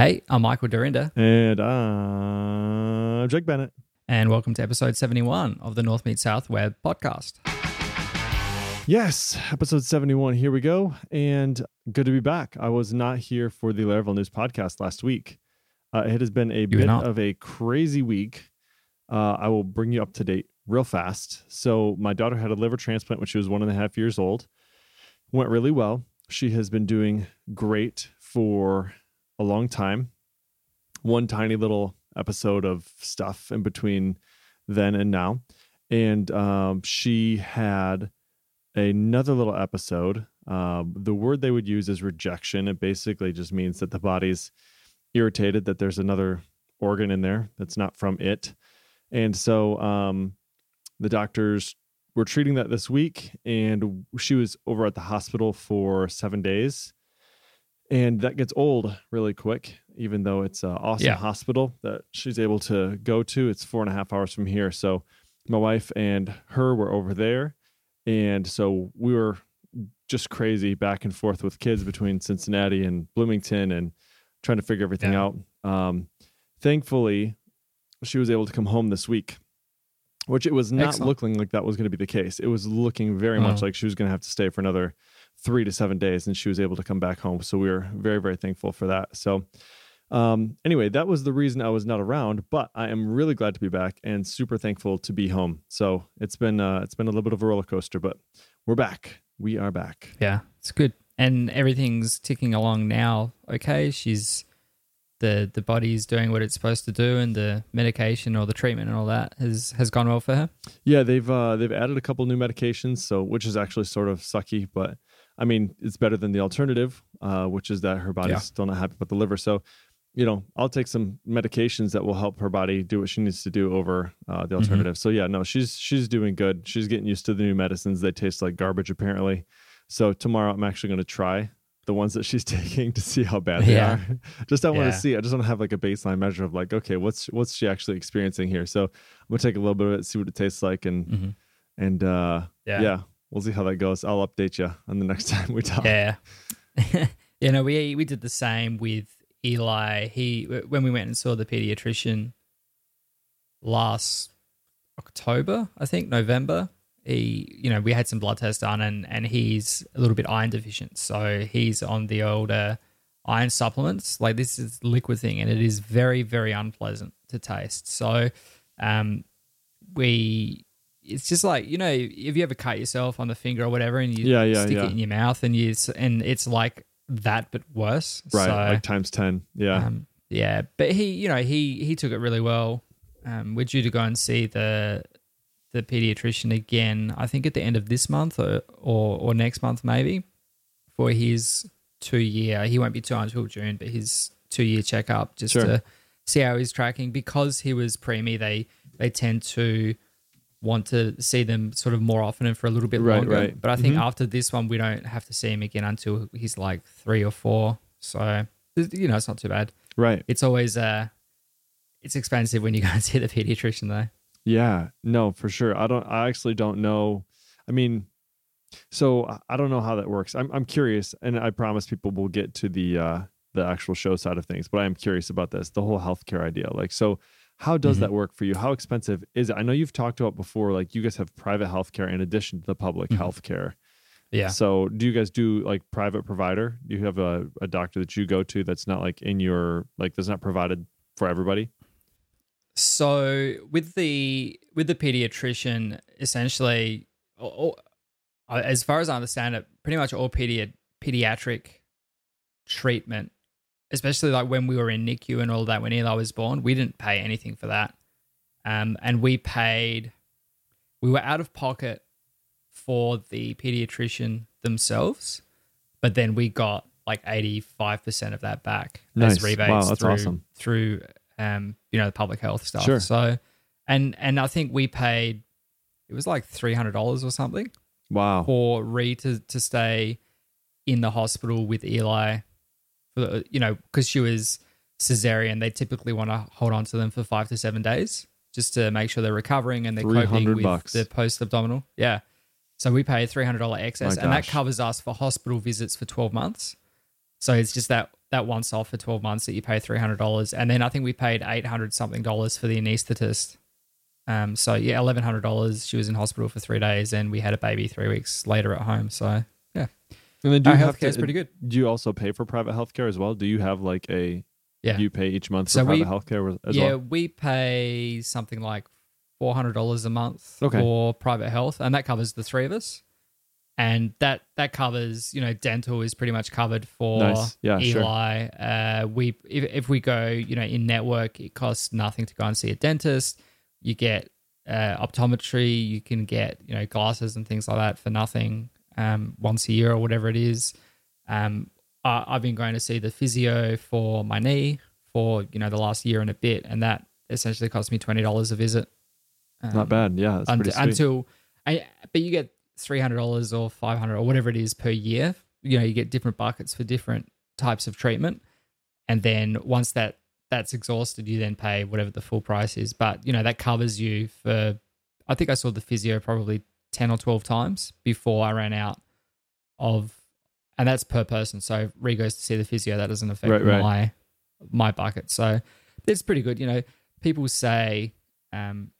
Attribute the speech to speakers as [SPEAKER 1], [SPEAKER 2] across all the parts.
[SPEAKER 1] Hey, I'm Michael Dyrynda,
[SPEAKER 2] And I'm Jake Bennett.
[SPEAKER 1] and welcome to episode 71 of the North Meet South Web podcast.
[SPEAKER 2] Yes, episode 71. Here we go. And good to be back. I was not here for the Laravel News podcast last week. Uh, it has been a
[SPEAKER 1] were
[SPEAKER 2] bit of a crazy week. Uh, I will bring you up to date real fast. So, my daughter had a liver transplant when she was one and a half years old. Went really well. She has been doing great for a long time. One tiny little episode of stuff in between then and now. And um, she had another little episode. Um, the word they would use is rejection. It basically just means that the body's irritated that there's another organ in there that's not from it. And so um, the doctors were treating that this week, and she was over at the hospital for seven days. And that gets old really quick, even though it's an awesome
[SPEAKER 1] Yeah.
[SPEAKER 2] hospital that she's able to go to. It's four and a half hours from here. So my wife and her were over there. And so we were just crazy back and forth with kids between Cincinnati and Bloomington and trying to figure everything
[SPEAKER 1] Yeah.
[SPEAKER 2] out. Um, thankfully, she was able to come home this week, which it was not
[SPEAKER 1] Excellent.
[SPEAKER 2] looking like that was going to be the case. It was looking very much
[SPEAKER 1] Oh.
[SPEAKER 2] like she was going to have to stay for another three to seven days, and she was able to come back home. So we were very, very thankful for that. So, um, anyway, that was the reason I was not around, but I am really glad to be back and super thankful to be home. So it's been uh, it's been a little bit of a roller coaster, but we're back. We are back.
[SPEAKER 1] Yeah, it's good. And everything's ticking along now. Okay, she's the the body's doing what it's supposed to do, and the medication or the treatment and all that has has gone well for her.
[SPEAKER 2] Yeah, they've uh, they've added a couple new medications, so which is actually sort of sucky, but I mean it's better than the alternative, uh, which is that her body's
[SPEAKER 1] Yeah.
[SPEAKER 2] still not happy about the liver. So, you know, I'll take some medications that will help her body do what she needs to do over uh, the alternative. So yeah, no, she's she's doing good. She's getting used to the new medicines. They taste like garbage apparently. So tomorrow I'm actually going to try the ones that she's taking to see how bad they
[SPEAKER 1] Yeah.
[SPEAKER 2] are. just I want
[SPEAKER 1] Yeah.
[SPEAKER 2] to see. I just want to have like a baseline measure of like, okay, what's what's she actually experiencing here? So I'm gonna take a little bit of it, see what it tastes like, and
[SPEAKER 1] Mhm.
[SPEAKER 2] and uh,
[SPEAKER 1] Yeah.
[SPEAKER 2] yeah. We'll see how that goes. I'll update you on the next time we talk.
[SPEAKER 1] Yeah. you know, we we did the same with Eli. He when we went and saw the pediatrician last October, I think November. He, you know, we had some blood tests done, and and he's a little bit iron deficient, so he's on the older iron supplements. Like this is liquid thing, and it is very very unpleasant to taste. So, um, we. It's just like you know, if you ever cut yourself on the finger or whatever, and you
[SPEAKER 2] Yeah, yeah,
[SPEAKER 1] stick
[SPEAKER 2] yeah.
[SPEAKER 1] it in your mouth, and you and it's like that but worse.
[SPEAKER 2] Right,
[SPEAKER 1] So,
[SPEAKER 2] like times ten. Yeah,
[SPEAKER 1] um, yeah, but he, you know, he he took it really well. Um, we're due to go and see the the pediatrician again. I think at the end of this month or or, or next month maybe for his two year. He won't be two until June, but his two year checkup just
[SPEAKER 2] Sure.
[SPEAKER 1] to see how he's tracking. Because he was preemie, they they tend to want to see them sort of more often and for a little bit
[SPEAKER 2] Right,
[SPEAKER 1] longer.
[SPEAKER 2] right.
[SPEAKER 1] But I think
[SPEAKER 2] Mhm.
[SPEAKER 1] after this one, we don't have to see him again until he's like three or four. So you know, it's not too bad.
[SPEAKER 2] right.
[SPEAKER 1] It's always uh, it's expensive when you go and see the pediatrician though.
[SPEAKER 2] Yeah, no, for sure. I don't. I actually don't know. I mean, so I- I don't know how that works. I'm I'm curious, and I promise people will get to the uh the actual show side of things. But I am curious about this, the whole healthcare idea. Like, so how does
[SPEAKER 1] Mhm.
[SPEAKER 2] that work for you? How expensive is it? I know you've talked about before. Like, you guys have private healthcare in addition to the public
[SPEAKER 1] Mhm.
[SPEAKER 2] healthcare.
[SPEAKER 1] Yeah.
[SPEAKER 2] So do you guys do like private provider? Do you have a, a doctor that you go to that's not like in your like that's not provided for everybody?
[SPEAKER 1] So with the with the pediatrician, essentially, all, as far as I understand it, pretty much all pedi- pediatric treatment, especially like when we were in NICU and all that when Eli was born, we didn't pay anything for that, um, and we paid, we were out of pocket for the pediatrician themselves, but then we got like eighty five percent of that back
[SPEAKER 2] Nice.
[SPEAKER 1] as rebates
[SPEAKER 2] Wow,
[SPEAKER 1] through,
[SPEAKER 2] awesome.
[SPEAKER 1] through um, you know, the public health stuff.
[SPEAKER 2] Sure.
[SPEAKER 1] So, and and I think we paid, it was like three hundred dollars or something
[SPEAKER 2] Wow.
[SPEAKER 1] for Ree to to stay in the hospital with Eli, you know, because she was cesarean. They typically want to hold on to them for five to seven days just to make sure they're recovering and they're coping with
[SPEAKER 2] bucks.
[SPEAKER 1] the post abdominal. Yeah. So we pay three hundred dollar excess,
[SPEAKER 2] My
[SPEAKER 1] and that covers us for hospital visits for twelve months. So it's just that that once off for 12 months that you pay $300 and then i think we paid 800 something dollars for the anesthetist um so yeah $1100 she was in hospital for three days and we had a baby three weeks later at home so
[SPEAKER 2] And then do
[SPEAKER 1] our
[SPEAKER 2] you have
[SPEAKER 1] healthcare is pretty good
[SPEAKER 2] do you also pay for private healthcare as well? Do you have like a
[SPEAKER 1] Yeah.
[SPEAKER 2] you pay each month for
[SPEAKER 1] we-
[SPEAKER 2] private healthcare as
[SPEAKER 1] yeah
[SPEAKER 2] well?
[SPEAKER 1] we pay something like $400 a month
[SPEAKER 2] Okay.
[SPEAKER 1] for private health and that covers the three of us and that that covers you know dental is pretty much covered for
[SPEAKER 2] Nice. Yeah, sure.
[SPEAKER 1] Eli. Uh, we if, if we go you know in network, it costs nothing to go and see a dentist. You get uh, optometry. You can get you know glasses and things like that for nothing um, once a year or whatever it is. Um, I, I've been going to see the physio for my knee for you know the last year and a bit, and that essentially cost me twenty dollars a visit. Um,
[SPEAKER 2] Not bad. Yeah, sweet.
[SPEAKER 1] until I, but you get three hundred dollars or five hundred or whatever it is per year. You know, you get different buckets for different types of treatment, and then once that that's exhausted, you then pay whatever the full price is. But you know that covers you for. I think I saw the physio probably ten or twelve times before I ran out of, and that's per person. So if Ree goes to see the physio, that doesn't affect
[SPEAKER 2] Right, right.
[SPEAKER 1] my my bucket. So it's pretty good. You know, people say. Um,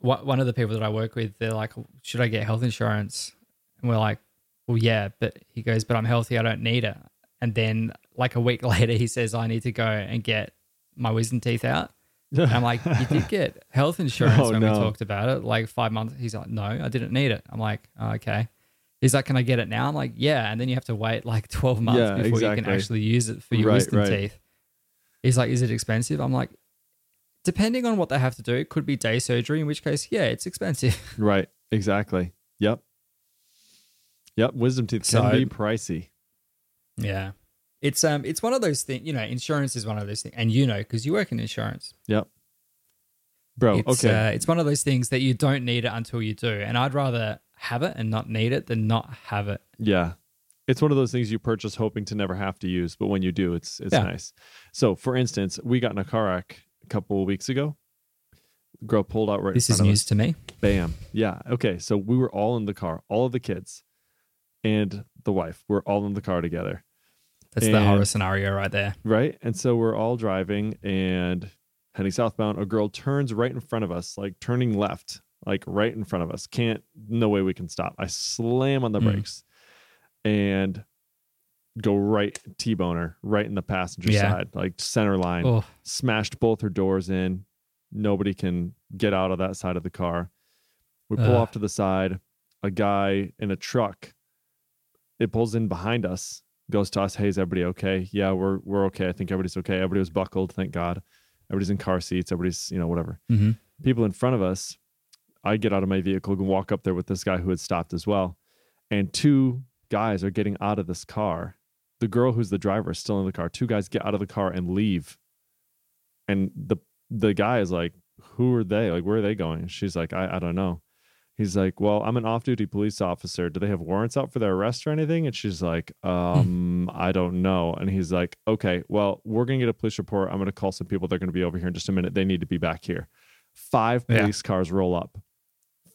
[SPEAKER 1] one one of the people that I work with, they're like, "Should I get health insurance?" And we're like, "Well, yeah," but he goes, "But I'm healthy. I don't need it." And then, like a week later, he says, "I need to go and get my wisdom teeth out." And I'm like, "You did get health insurance
[SPEAKER 2] Oh,
[SPEAKER 1] when we talked about it, like five months." He's like, "No, I didn't need it." I'm like, oh, "Okay." He's like, "Can I get it now?" I'm like, "Yeah." And then you have to wait like 12 months
[SPEAKER 2] Yeah,
[SPEAKER 1] before you can actually use it for your
[SPEAKER 2] Right,
[SPEAKER 1] wisdom
[SPEAKER 2] right.
[SPEAKER 1] teeth. He's like, "Is it expensive?" I'm like, depending on what they have to do, it could be day surgery, in which case, yeah, it's expensive.
[SPEAKER 2] right. Exactly. Yep. Yep. Wisdom teeth can be pricey.
[SPEAKER 1] Yeah. It's um it's one of those things, you know, insurance is one of those things. And you know, because you work in insurance.
[SPEAKER 2] Yep. Bro,
[SPEAKER 1] it's,
[SPEAKER 2] okay.
[SPEAKER 1] Uh, it's one of those things that you don't need it until you do. And I'd rather have it and not need it than not have it.
[SPEAKER 2] Yeah. It's one of those things you purchase hoping to never have to use, but when you do, it's it's
[SPEAKER 1] Yeah.
[SPEAKER 2] nice. So, for instance, we got in a car wreck a couple of weeks ago. Girl pulled out right
[SPEAKER 1] This is news
[SPEAKER 2] us.
[SPEAKER 1] to me.
[SPEAKER 2] Bam. Yeah. Okay. So we were all in the car, all of the kids and the wife. We're all in the car together.
[SPEAKER 1] That's the horror scenario right there.
[SPEAKER 2] Right. And so we're all driving and heading southbound. A girl turns right in front of us, like turning left, like right in front of us. Can't, no way we can stop. I slam on the
[SPEAKER 1] Mm.
[SPEAKER 2] brakes and go right T boner right in the passenger
[SPEAKER 1] Yeah.
[SPEAKER 2] side, like center line.
[SPEAKER 1] Oh,
[SPEAKER 2] Smashed both her doors in. Nobody can get out of that side of the car. We pull
[SPEAKER 1] Ugh.
[SPEAKER 2] off to the side. A guy in a truck. It pulls in behind us. Goes to us. Hey, is everybody okay? Yeah, we're we're okay. I think everybody's okay. Everybody was buckled. Thank God. Everybody's in car seats. Everybody's you know whatever.
[SPEAKER 1] mhm.
[SPEAKER 2] People in front of us. I get out of my vehicle and walk up there with this guy who had stopped as well, and two guys are getting out of this car. The girl who's the driver is still in the car. Two guys get out of the car and leave, and the the guy is like, "Who are they? Like, where are they going?" She's like, "I I don't know." He's like, "Well, I'm an off-duty police officer. Do they have warrants out for their arrest or anything?" And she's like, "Um, I don't know." And he's like, "Okay, well, we're gonna get a police report. I'm gonna call some people. They're gonna be over here in just a minute. They need to be back here." Five
[SPEAKER 1] Yeah.
[SPEAKER 2] police cars roll up.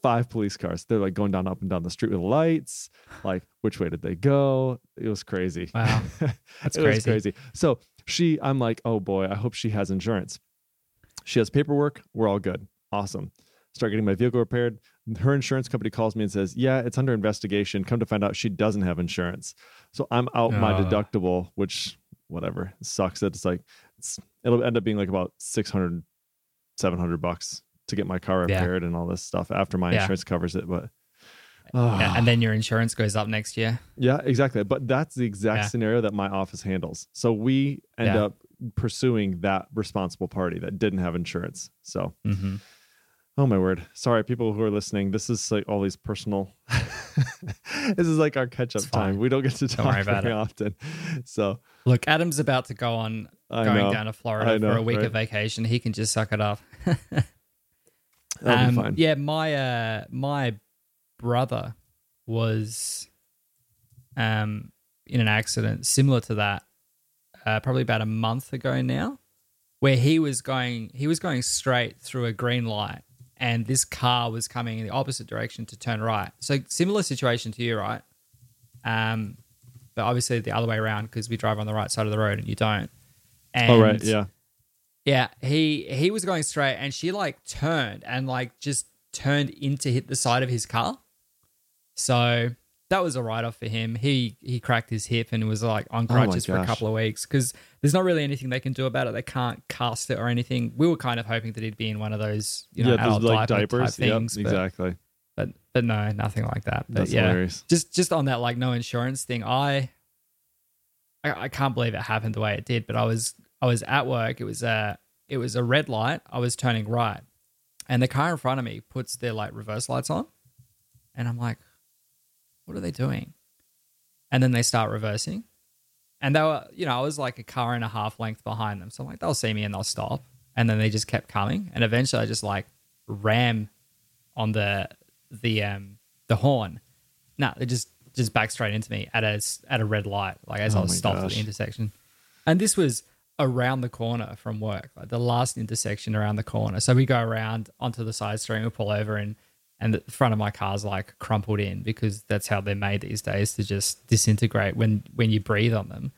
[SPEAKER 2] Five police cars. They're like going down up and down the street with lights. Like, which way did they go? It was crazy.
[SPEAKER 1] Wow. That's crazy.
[SPEAKER 2] it was
[SPEAKER 1] crazy.
[SPEAKER 2] crazy. So she, I'm like, oh boy, I hope she has insurance. She has paperwork. We're all good. Awesome. Start getting my vehicle repaired. Her insurance company calls me and says, yeah, it's under investigation. Come to find out she doesn't have insurance. So I'm out my
[SPEAKER 1] Oh.
[SPEAKER 2] deductible, which whatever it sucks. That it's like, it's, it'll end up being like about 600, 700 bucks to get my car
[SPEAKER 1] Yeah.
[SPEAKER 2] repaired and all this stuff after my
[SPEAKER 1] Yeah.
[SPEAKER 2] insurance covers it. But
[SPEAKER 1] Yeah, and then your insurance goes up next year.
[SPEAKER 2] yeah, exactly. But that's the exact
[SPEAKER 1] Yeah.
[SPEAKER 2] scenario that my office handles. So we end
[SPEAKER 1] Yeah.
[SPEAKER 2] up pursuing that responsible party that didn't have insurance. So,
[SPEAKER 1] Mm-hmm.
[SPEAKER 2] Oh my word. Sorry, people who are listening. This is like all these personal. this is like our catch up time. We don't get to talk
[SPEAKER 1] about
[SPEAKER 2] very
[SPEAKER 1] it.
[SPEAKER 2] often. So
[SPEAKER 1] Look, Adam's about to go on
[SPEAKER 2] I
[SPEAKER 1] going
[SPEAKER 2] know.
[SPEAKER 1] down to Florida
[SPEAKER 2] know,
[SPEAKER 1] for a week
[SPEAKER 2] right?
[SPEAKER 1] of vacation. He can just suck it up. Um. Yeah, my uh, my brother was um in an accident similar to that, uh, probably about a month ago now, where he was going he was going straight through a green light, and this car was coming in the opposite direction to turn right. So similar situation to you, right? Um, but obviously the other way around because we drive on the right side of the road and you don't. And
[SPEAKER 2] oh right, yeah.
[SPEAKER 1] yeah, he he was going straight and she like turned and like just turned in to hit the side of his car. So that was a write off for him. He he cracked his hip and was like on
[SPEAKER 2] Oh
[SPEAKER 1] crutches for a couple of weeks because there's not really anything they can do about it. They can't cast it or anything. We were kind of hoping that he'd be in one of those you know
[SPEAKER 2] yeah,
[SPEAKER 1] adult
[SPEAKER 2] like
[SPEAKER 1] diaper
[SPEAKER 2] diapers.
[SPEAKER 1] type
[SPEAKER 2] Yep,
[SPEAKER 1] things, but,
[SPEAKER 2] exactly.
[SPEAKER 1] but but no, nothing like that. But
[SPEAKER 2] That's
[SPEAKER 1] yeah,
[SPEAKER 2] hilarious.
[SPEAKER 1] just just on that like no insurance thing, I, I I can't believe it happened the way it did. But I was I was at work. It was a it was a red light. I was turning right, and the car in front of me puts their like reverse lights on, and I'm like, what are they doing? And then they start reversing, and they were you know I was like a car and a half length behind them, so I'm like they'll see me and they'll stop, and then they just kept coming, and eventually I just like ram on the the um the horn. No, they just just back straight into me at a at a red light, like as
[SPEAKER 2] Oh
[SPEAKER 1] I was stopped at the intersection. And this was around the corner from work, like the last intersection around the corner. So we go around onto the side street, we pull over, and and the front of my car's like crumpled in because that's how they're made these days to just disintegrate when when you breathe on them.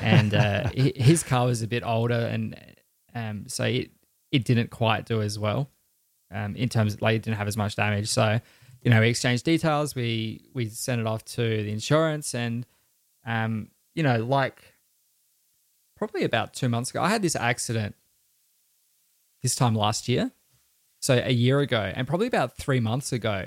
[SPEAKER 1] And uh, his car was a bit older, and um, so it it didn't quite do as well um, in terms of like it didn't have as much damage. So, you know, we exchanged details. We we sent it off to the insurance, and um, you know, like probably about two months ago, I had this accident this time last year. So a year ago, and probably about three months ago,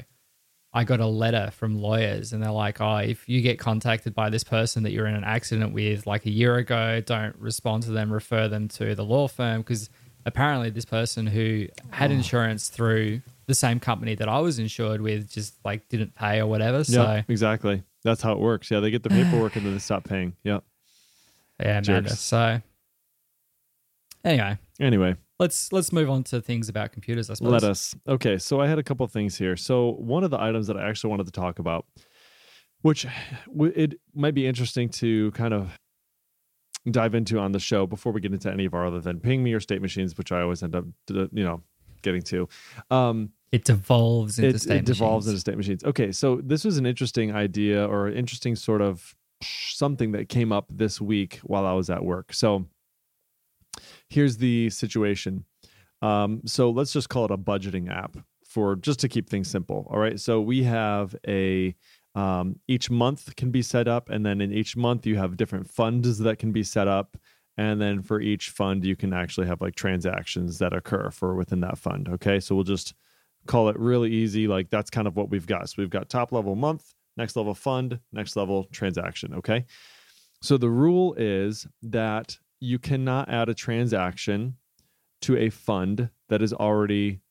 [SPEAKER 1] I got a letter from lawyers, and they're like, "Oh, if you get contacted by this person that you're in an accident with, like a year ago, don't respond to them. Refer them to the law firm because apparently this person who had insurance through the same company that I was insured with just like didn't pay or whatever. So
[SPEAKER 2] yeah, exactly. That's how it works. Yeah, they get the paperwork and then they stop paying. Yeah.
[SPEAKER 1] yeah, madness. So anyway,
[SPEAKER 2] Anyway,
[SPEAKER 1] let's let's move on to things about computers. I suppose.
[SPEAKER 2] let us. Okay, so I had a couple things here. So one of the items that I actually wanted to talk about, which w- it might be interesting to kind of dive into on the show before we get into any of our other thenping.me or state machines, which I always end up, you know, getting to. Um,
[SPEAKER 1] It devolves into
[SPEAKER 2] it,
[SPEAKER 1] state
[SPEAKER 2] it devolves into state machines. Okay, so this was an interesting idea or interesting sort of something that came up this week while I was at work. So here's the situation. Um, so let's just call it a budgeting app for just to keep things simple. All right. So we have a um, each month can be set up, and then in each month you have different funds that can be set up. And then for each fund, you can actually have like transactions that occur for within that fund. Okay. So we'll just call it really easy. Like that's kind of what we've got. So we've got top level month, next level fund, next level transaction. Okay. So the rule is that you cannot add a transaction to a fund that is already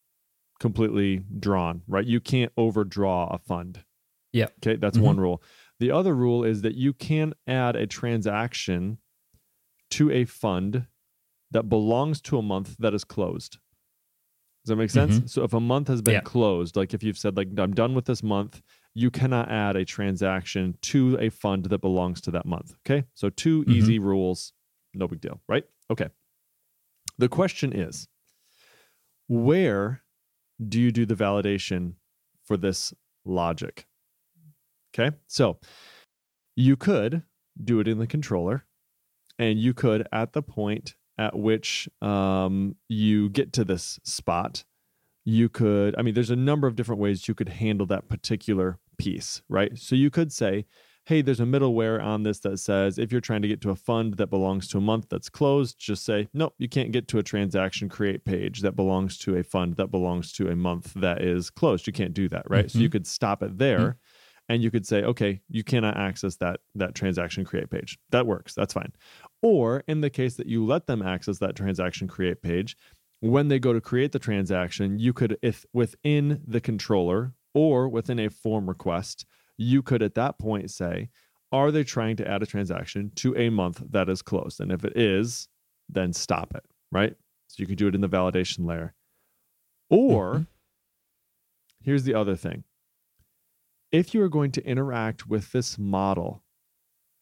[SPEAKER 2] completely drawn, right? You can't overdraw a fund.
[SPEAKER 1] Yeah.
[SPEAKER 2] Okay. That's one rule. The other rule is that you can add a transaction to a fund that belongs to a month that is closed. Does that make sense? So if a month has been
[SPEAKER 1] Yeah.
[SPEAKER 2] closed, like if you've said like I'm done with this month, you cannot add a transaction to a fund that belongs to that month. Okay? So 2
[SPEAKER 1] Mhm.
[SPEAKER 2] easy rules, no big deal, right? Okay. The question is where do you do the validation for this logic? Okay? So you could do it in the controller and you could at the point at which um, you get to this spot you could i mean there's a number of different ways you could handle that particular piece right so you could say hey there's a middleware on this that says if you're trying to get to a fund that belongs to a month that's closed just say nope you can't get to a transaction create page that belongs to a fund that belongs to a month that is closed. You can't do that right? So you mm-hmm. could stop it there mm-hmm. and you could say okay you cannot access that that transaction create page. That works. That's fine. Or in the case that you let them access that transaction create page when they go to create the transaction you could if within the controller or within a form request you could at that point say are they trying to add a transaction to a month that is closed and if it is then stop it right so you could do it in the validation layer or
[SPEAKER 1] Mhm.
[SPEAKER 2] here's the other thing if you are going to interact with this model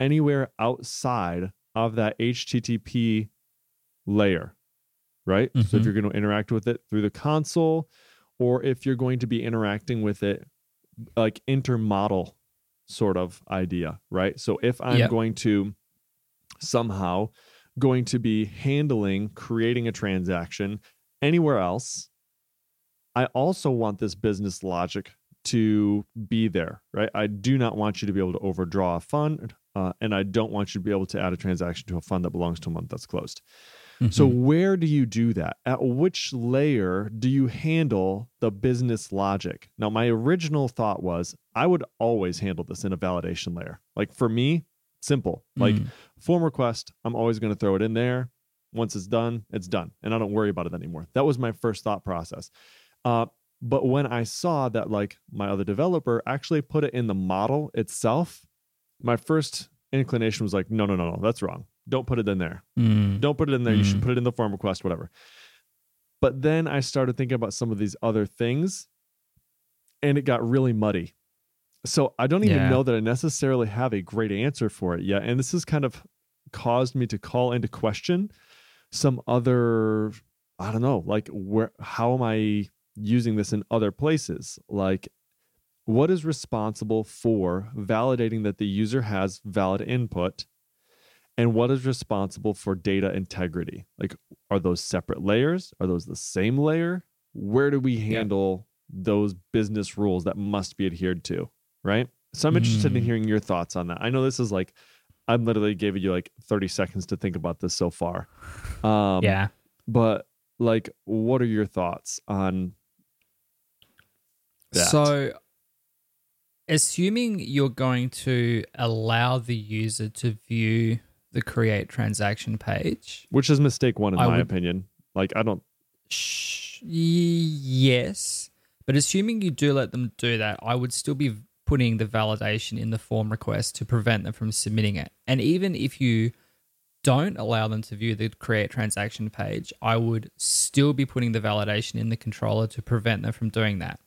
[SPEAKER 2] anywhere outside of that HTTP layer, right? So if
[SPEAKER 1] Mhm.
[SPEAKER 2] you're going to interact with it through the console, or if you're going to be interacting with it like intermodal sort of idea, right? So if I'm
[SPEAKER 1] Yep.
[SPEAKER 2] going to somehow going to be handling creating a transaction anywhere else, I also want this business logic to be there, right? I do not want you to be able to overdraw a fund, uh, and I don't want you to be able to add a transaction to a fund that belongs to a month that's closed. So,
[SPEAKER 1] Mhm.
[SPEAKER 2] where do you do that? At which layer do you handle the business logic? Now, my original thought was I would always handle this in a validation layer. Like for me, simple. Like
[SPEAKER 1] Mm.
[SPEAKER 2] form request, I'm always going to throw it in there. Once it's done, it's done. And I don't worry about it anymore. That was my first thought process. Uh, but when I saw that, like my other developer actually put it in the model itself, my first inclination was like, no, no, no, no, that's wrong. Don't put it in there.
[SPEAKER 1] Mm.
[SPEAKER 2] Don't put it in there. You should
[SPEAKER 1] Mm.
[SPEAKER 2] put it in the form request, whatever. But then I started thinking about some of these other things and it got really muddy. So I don't even
[SPEAKER 1] Yeah.
[SPEAKER 2] know that I necessarily have a great answer for it yet. And this has kind of caused me to call into question some other, I don't know, like where, how am I using this in other places? Like, what is responsible for validating that the user has valid input? And what is responsible for data integrity? Like are those separate layers? Are those the same layer? Where do we handle those business rules that must be adhered to right? So i'm interested in
[SPEAKER 1] Mm.
[SPEAKER 2] hearing your thoughts on that. I know this is like i'm literally giving you like 30 seconds to think about this so far. Um
[SPEAKER 1] yeah.
[SPEAKER 2] but like what are your thoughts on that.
[SPEAKER 1] So, assuming you're going to allow the user to view the create transaction page,
[SPEAKER 2] which is mistake one in
[SPEAKER 1] I
[SPEAKER 2] my
[SPEAKER 1] would-
[SPEAKER 2] opinion like i don't
[SPEAKER 1] sh- yes, but assuming you do let them do that, I would still be putting the validation in the form request to prevent them from submitting it. And even if you don't allow them to view the create transaction page, I would still be putting the validation in the controller to prevent them from doing that.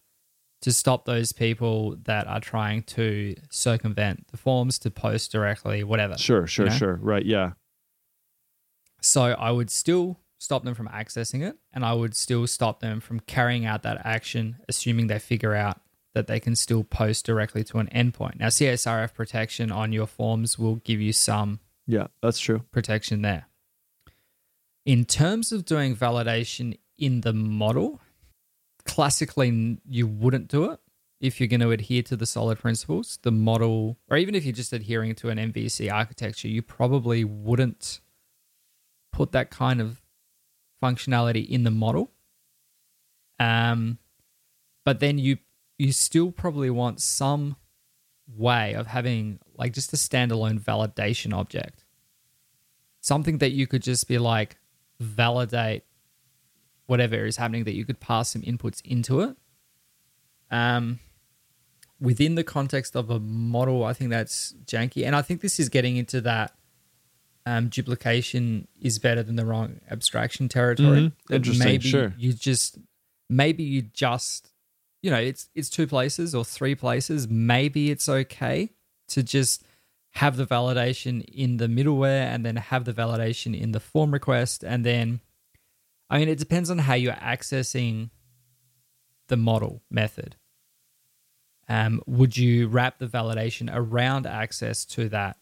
[SPEAKER 1] To stop those people that are trying to circumvent the forms to post directly, whatever.
[SPEAKER 2] sure sure
[SPEAKER 1] know?
[SPEAKER 2] sure right yeah
[SPEAKER 1] So I would still stop them from accessing it and I would still stop them from carrying out that action, assuming they figure out that they can still post directly to an endpoint. Now, CSRF protection on your forms will give you some
[SPEAKER 2] yeah that's true
[SPEAKER 1] protection there. In terms of doing validation in the model, classically you wouldn't do it if you're going to adhere to the solid principles. The model, or even if you're just adhering to an MVC architecture, you probably wouldn't put that kind of functionality in the model. Um, but then you you still probably want some way of having like just a standalone validation object. Something that you could just be like validate whatever is happening that you could pass some inputs into it. Um within the context of a model, I think that's janky. And I think this is getting into that um, duplication is better than the wrong abstraction territory.
[SPEAKER 2] Mhm. Interesting,
[SPEAKER 1] Maybe
[SPEAKER 2] sure.
[SPEAKER 1] you just maybe you just you know it's it's two places or three places. Maybe it's okay to just have the validation in the middleware and then have the validation in the form request and then I mean it depends on how you're accessing the model method. Um, would you wrap the validation around access to that?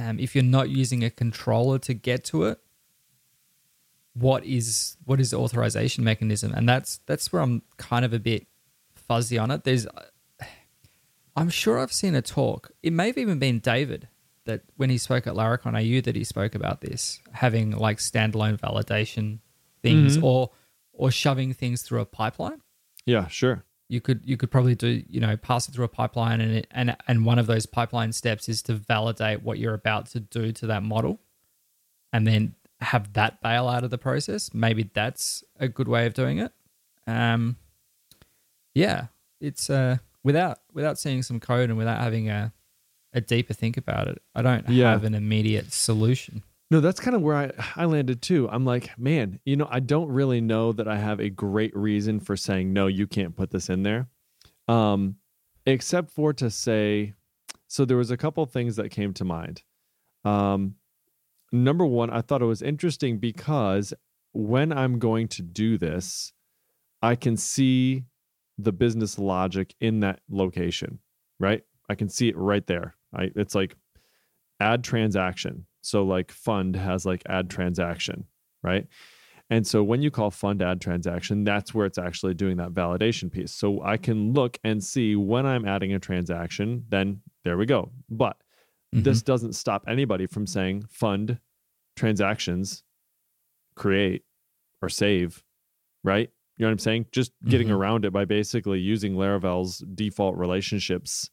[SPEAKER 1] Um, if you're not using a controller to get to it, what is what is the authorization mechanism? And that's that's where I'm kind of a bit fuzzy on it. There's, I'm sure I've seen a talk. It may have even been David that when he spoke at Laracon AU that he spoke about this having like standalone validation things
[SPEAKER 2] Mhm.
[SPEAKER 1] or or shoving things through a pipeline.
[SPEAKER 2] Yeah sure.
[SPEAKER 1] You could you could probably do you know pass it through a pipeline and it, and and one of those pipeline steps is to validate what you're about to do to that model and then have that bail out of the process. Maybe that's a good way of doing it. Um yeah it's uh without without seeing some code and without having a a deeper think about it i don't
[SPEAKER 2] Yeah.
[SPEAKER 1] have an immediate solution
[SPEAKER 2] No, that's kind of where I, I landed too. I'm like, man, you know, I don't really know that I have a great reason for saying, no, you can't put this in there. Um, except for to say, so there was a couple things that came to mind. Um, number one, I thought it was interesting because when I'm going to do this, I can see the business logic in that location, right? I can see it right there. I, it's like add transaction. So like fund has like add transaction, right? And so when you call fund add transaction, that's where it's actually doing that validation piece. So I can look and see when I'm adding a transaction, then there we go. But mm-hmm. this doesn't stop anybody from saying fund transactions, create or save, right? You know what I'm saying? Just getting mm-hmm. around it by basically using Laravel's default relationships.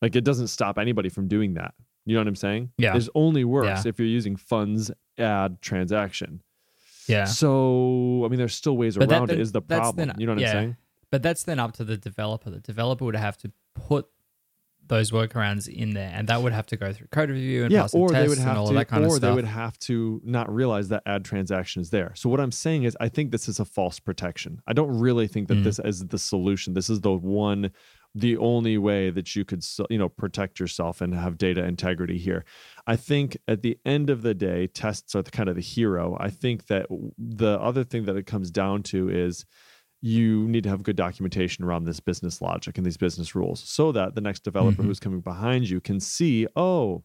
[SPEAKER 2] Like it doesn't stop anybody from doing that. You know what I'm saying?
[SPEAKER 1] Yeah.
[SPEAKER 2] It only works yeah. if you're using funds add transaction.
[SPEAKER 1] Yeah.
[SPEAKER 2] So I mean, there's still ways but around that, it. Is the problem? Then, you know what yeah. I'm saying?
[SPEAKER 1] But that's then up to the developer. The developer would have to put those workarounds in there, and that would have to go through code review and
[SPEAKER 2] yeah,
[SPEAKER 1] or
[SPEAKER 2] they would have
[SPEAKER 1] to,
[SPEAKER 2] or they would have to not realize that add transaction is there. So what I'm saying is, I think this is a false protection. I don't really think that mm. this is the solution. This is the one the only way that you could you know protect yourself and have data integrity here. I think at the end of the day tests are the kind of the hero. I think that the other thing that it comes down to is you need to have good documentation around this business logic and these business rules so that the next developer mm-hmm. who's coming behind you can see oh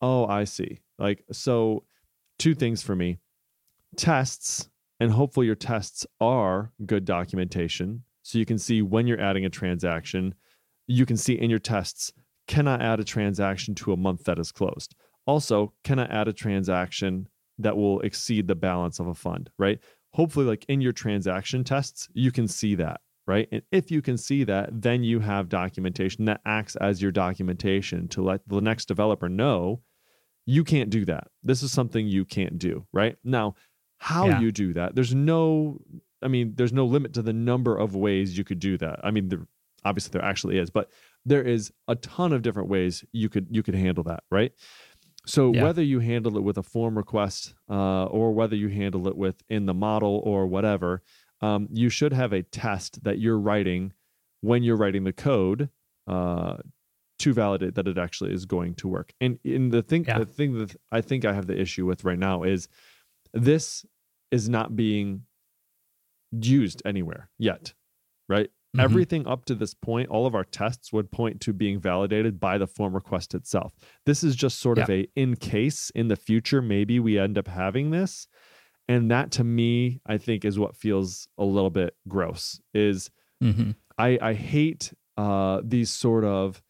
[SPEAKER 2] oh i see. Like so two things for me. Tests and hopefully your tests are good documentation so you can see when you're adding a transaction. You can see in your tests, can I add a transaction to a month that is closed? Also, can I add a transaction that will exceed the balance of a fund, right? Hopefully, like in your transaction tests, you can see that, right? And if you can see that, then you have documentation that acts as your documentation to let the next developer know you can't do that. This is something you can't do, right? Now, how yeah. you do that, there's no I mean, there's no limit to the number of ways you could do that. I mean, there, obviously there actually is, but there is a ton of different ways you could you could handle that, right? So yeah. whether you handle it with a form request uh, or whether you handle it with in the model or whatever, um, you should have a test that you're writing when you're writing the code uh, to validate that it actually is going to work. And in the thing, yeah. the thing that I think I have the issue with right now is this is not being used anywhere yet, right? Mm-hmm. Everything up to this point, all of our tests would point to being validated by the form request itself. This is just sort of a in case in the future, maybe we end up having this. And that to me, I think is what feels a little bit gross. Is mm-hmm. I, I hate uh, these sort of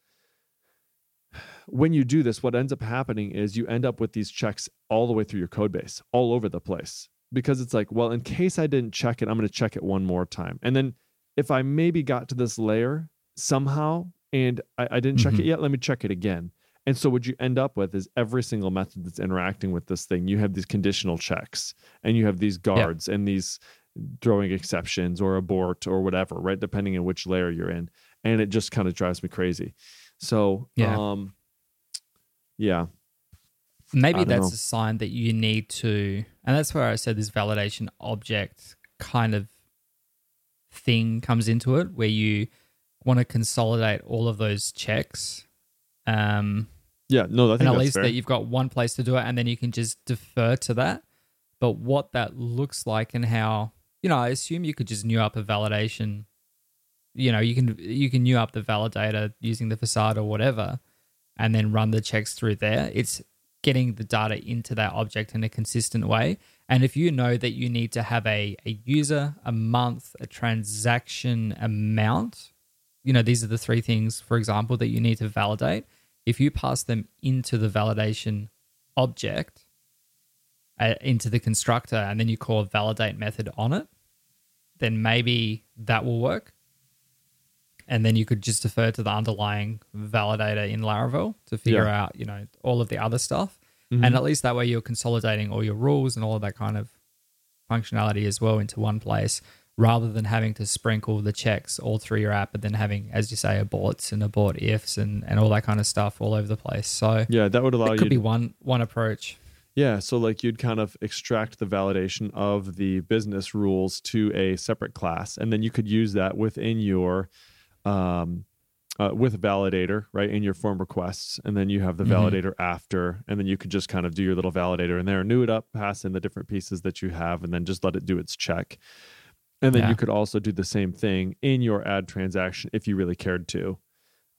[SPEAKER 2] when you do this, what ends up happening is you end up with these checks all the way through your code base, all over the place because it's like, well, in case I didn't check it, I'm going to check it one more time. And then if I maybe got to this layer somehow and I, I didn't check mm-hmm. it yet, let me check it again. And so what you end up with is every single method that's interacting with this thing, you have these conditional checks and you have these guards yeah. and these throwing exceptions or abort or whatever, right? Depending on which layer you're in. And it just kind of drives me crazy. So, yeah. um, yeah,
[SPEAKER 1] Maybe that's know. a sign that you need to, and that's where I said this validation object kind of thing comes into it, where you want to consolidate all of those checks. Um,
[SPEAKER 2] yeah, no, I think
[SPEAKER 1] and at
[SPEAKER 2] least fair.
[SPEAKER 1] that you've got one place to do it, and then you can just defer to that. But what that looks like and how, you know, I assume you could just new up a validation. You know, you can you can new up the validator using the facade or whatever, and then run the checks through there. It's getting the data into that object in a consistent way. And if you know that you need to have a, a user, a month, a transaction amount, you know, these are the three things, for example, that you need to validate. If you pass them into the validation object, uh, into the constructor, and then you call a validate method on it, then maybe that will work and then you could just defer to the underlying validator in Laravel to figure yeah. out, you know, all of the other stuff. Mm-hmm. And at least that way you're consolidating all your rules and all of that kind of functionality as well into one place rather than having to sprinkle the checks all through your app and then having, as you say, aborts and abort ifs and, and all that kind of stuff all over the place. So
[SPEAKER 2] yeah, that would allow
[SPEAKER 1] you could be one one approach.
[SPEAKER 2] Yeah, so like you'd kind of extract the validation of the business rules to a separate class, and then you could use that within your um, uh, with a validator, right, in your form requests, and then you have the mm-hmm. validator after, and then you can just kind of do your little validator in there, new it up, pass in the different pieces that you have, and then just let it do its check. And then yeah. you could also do the same thing in your add transaction if you really cared to.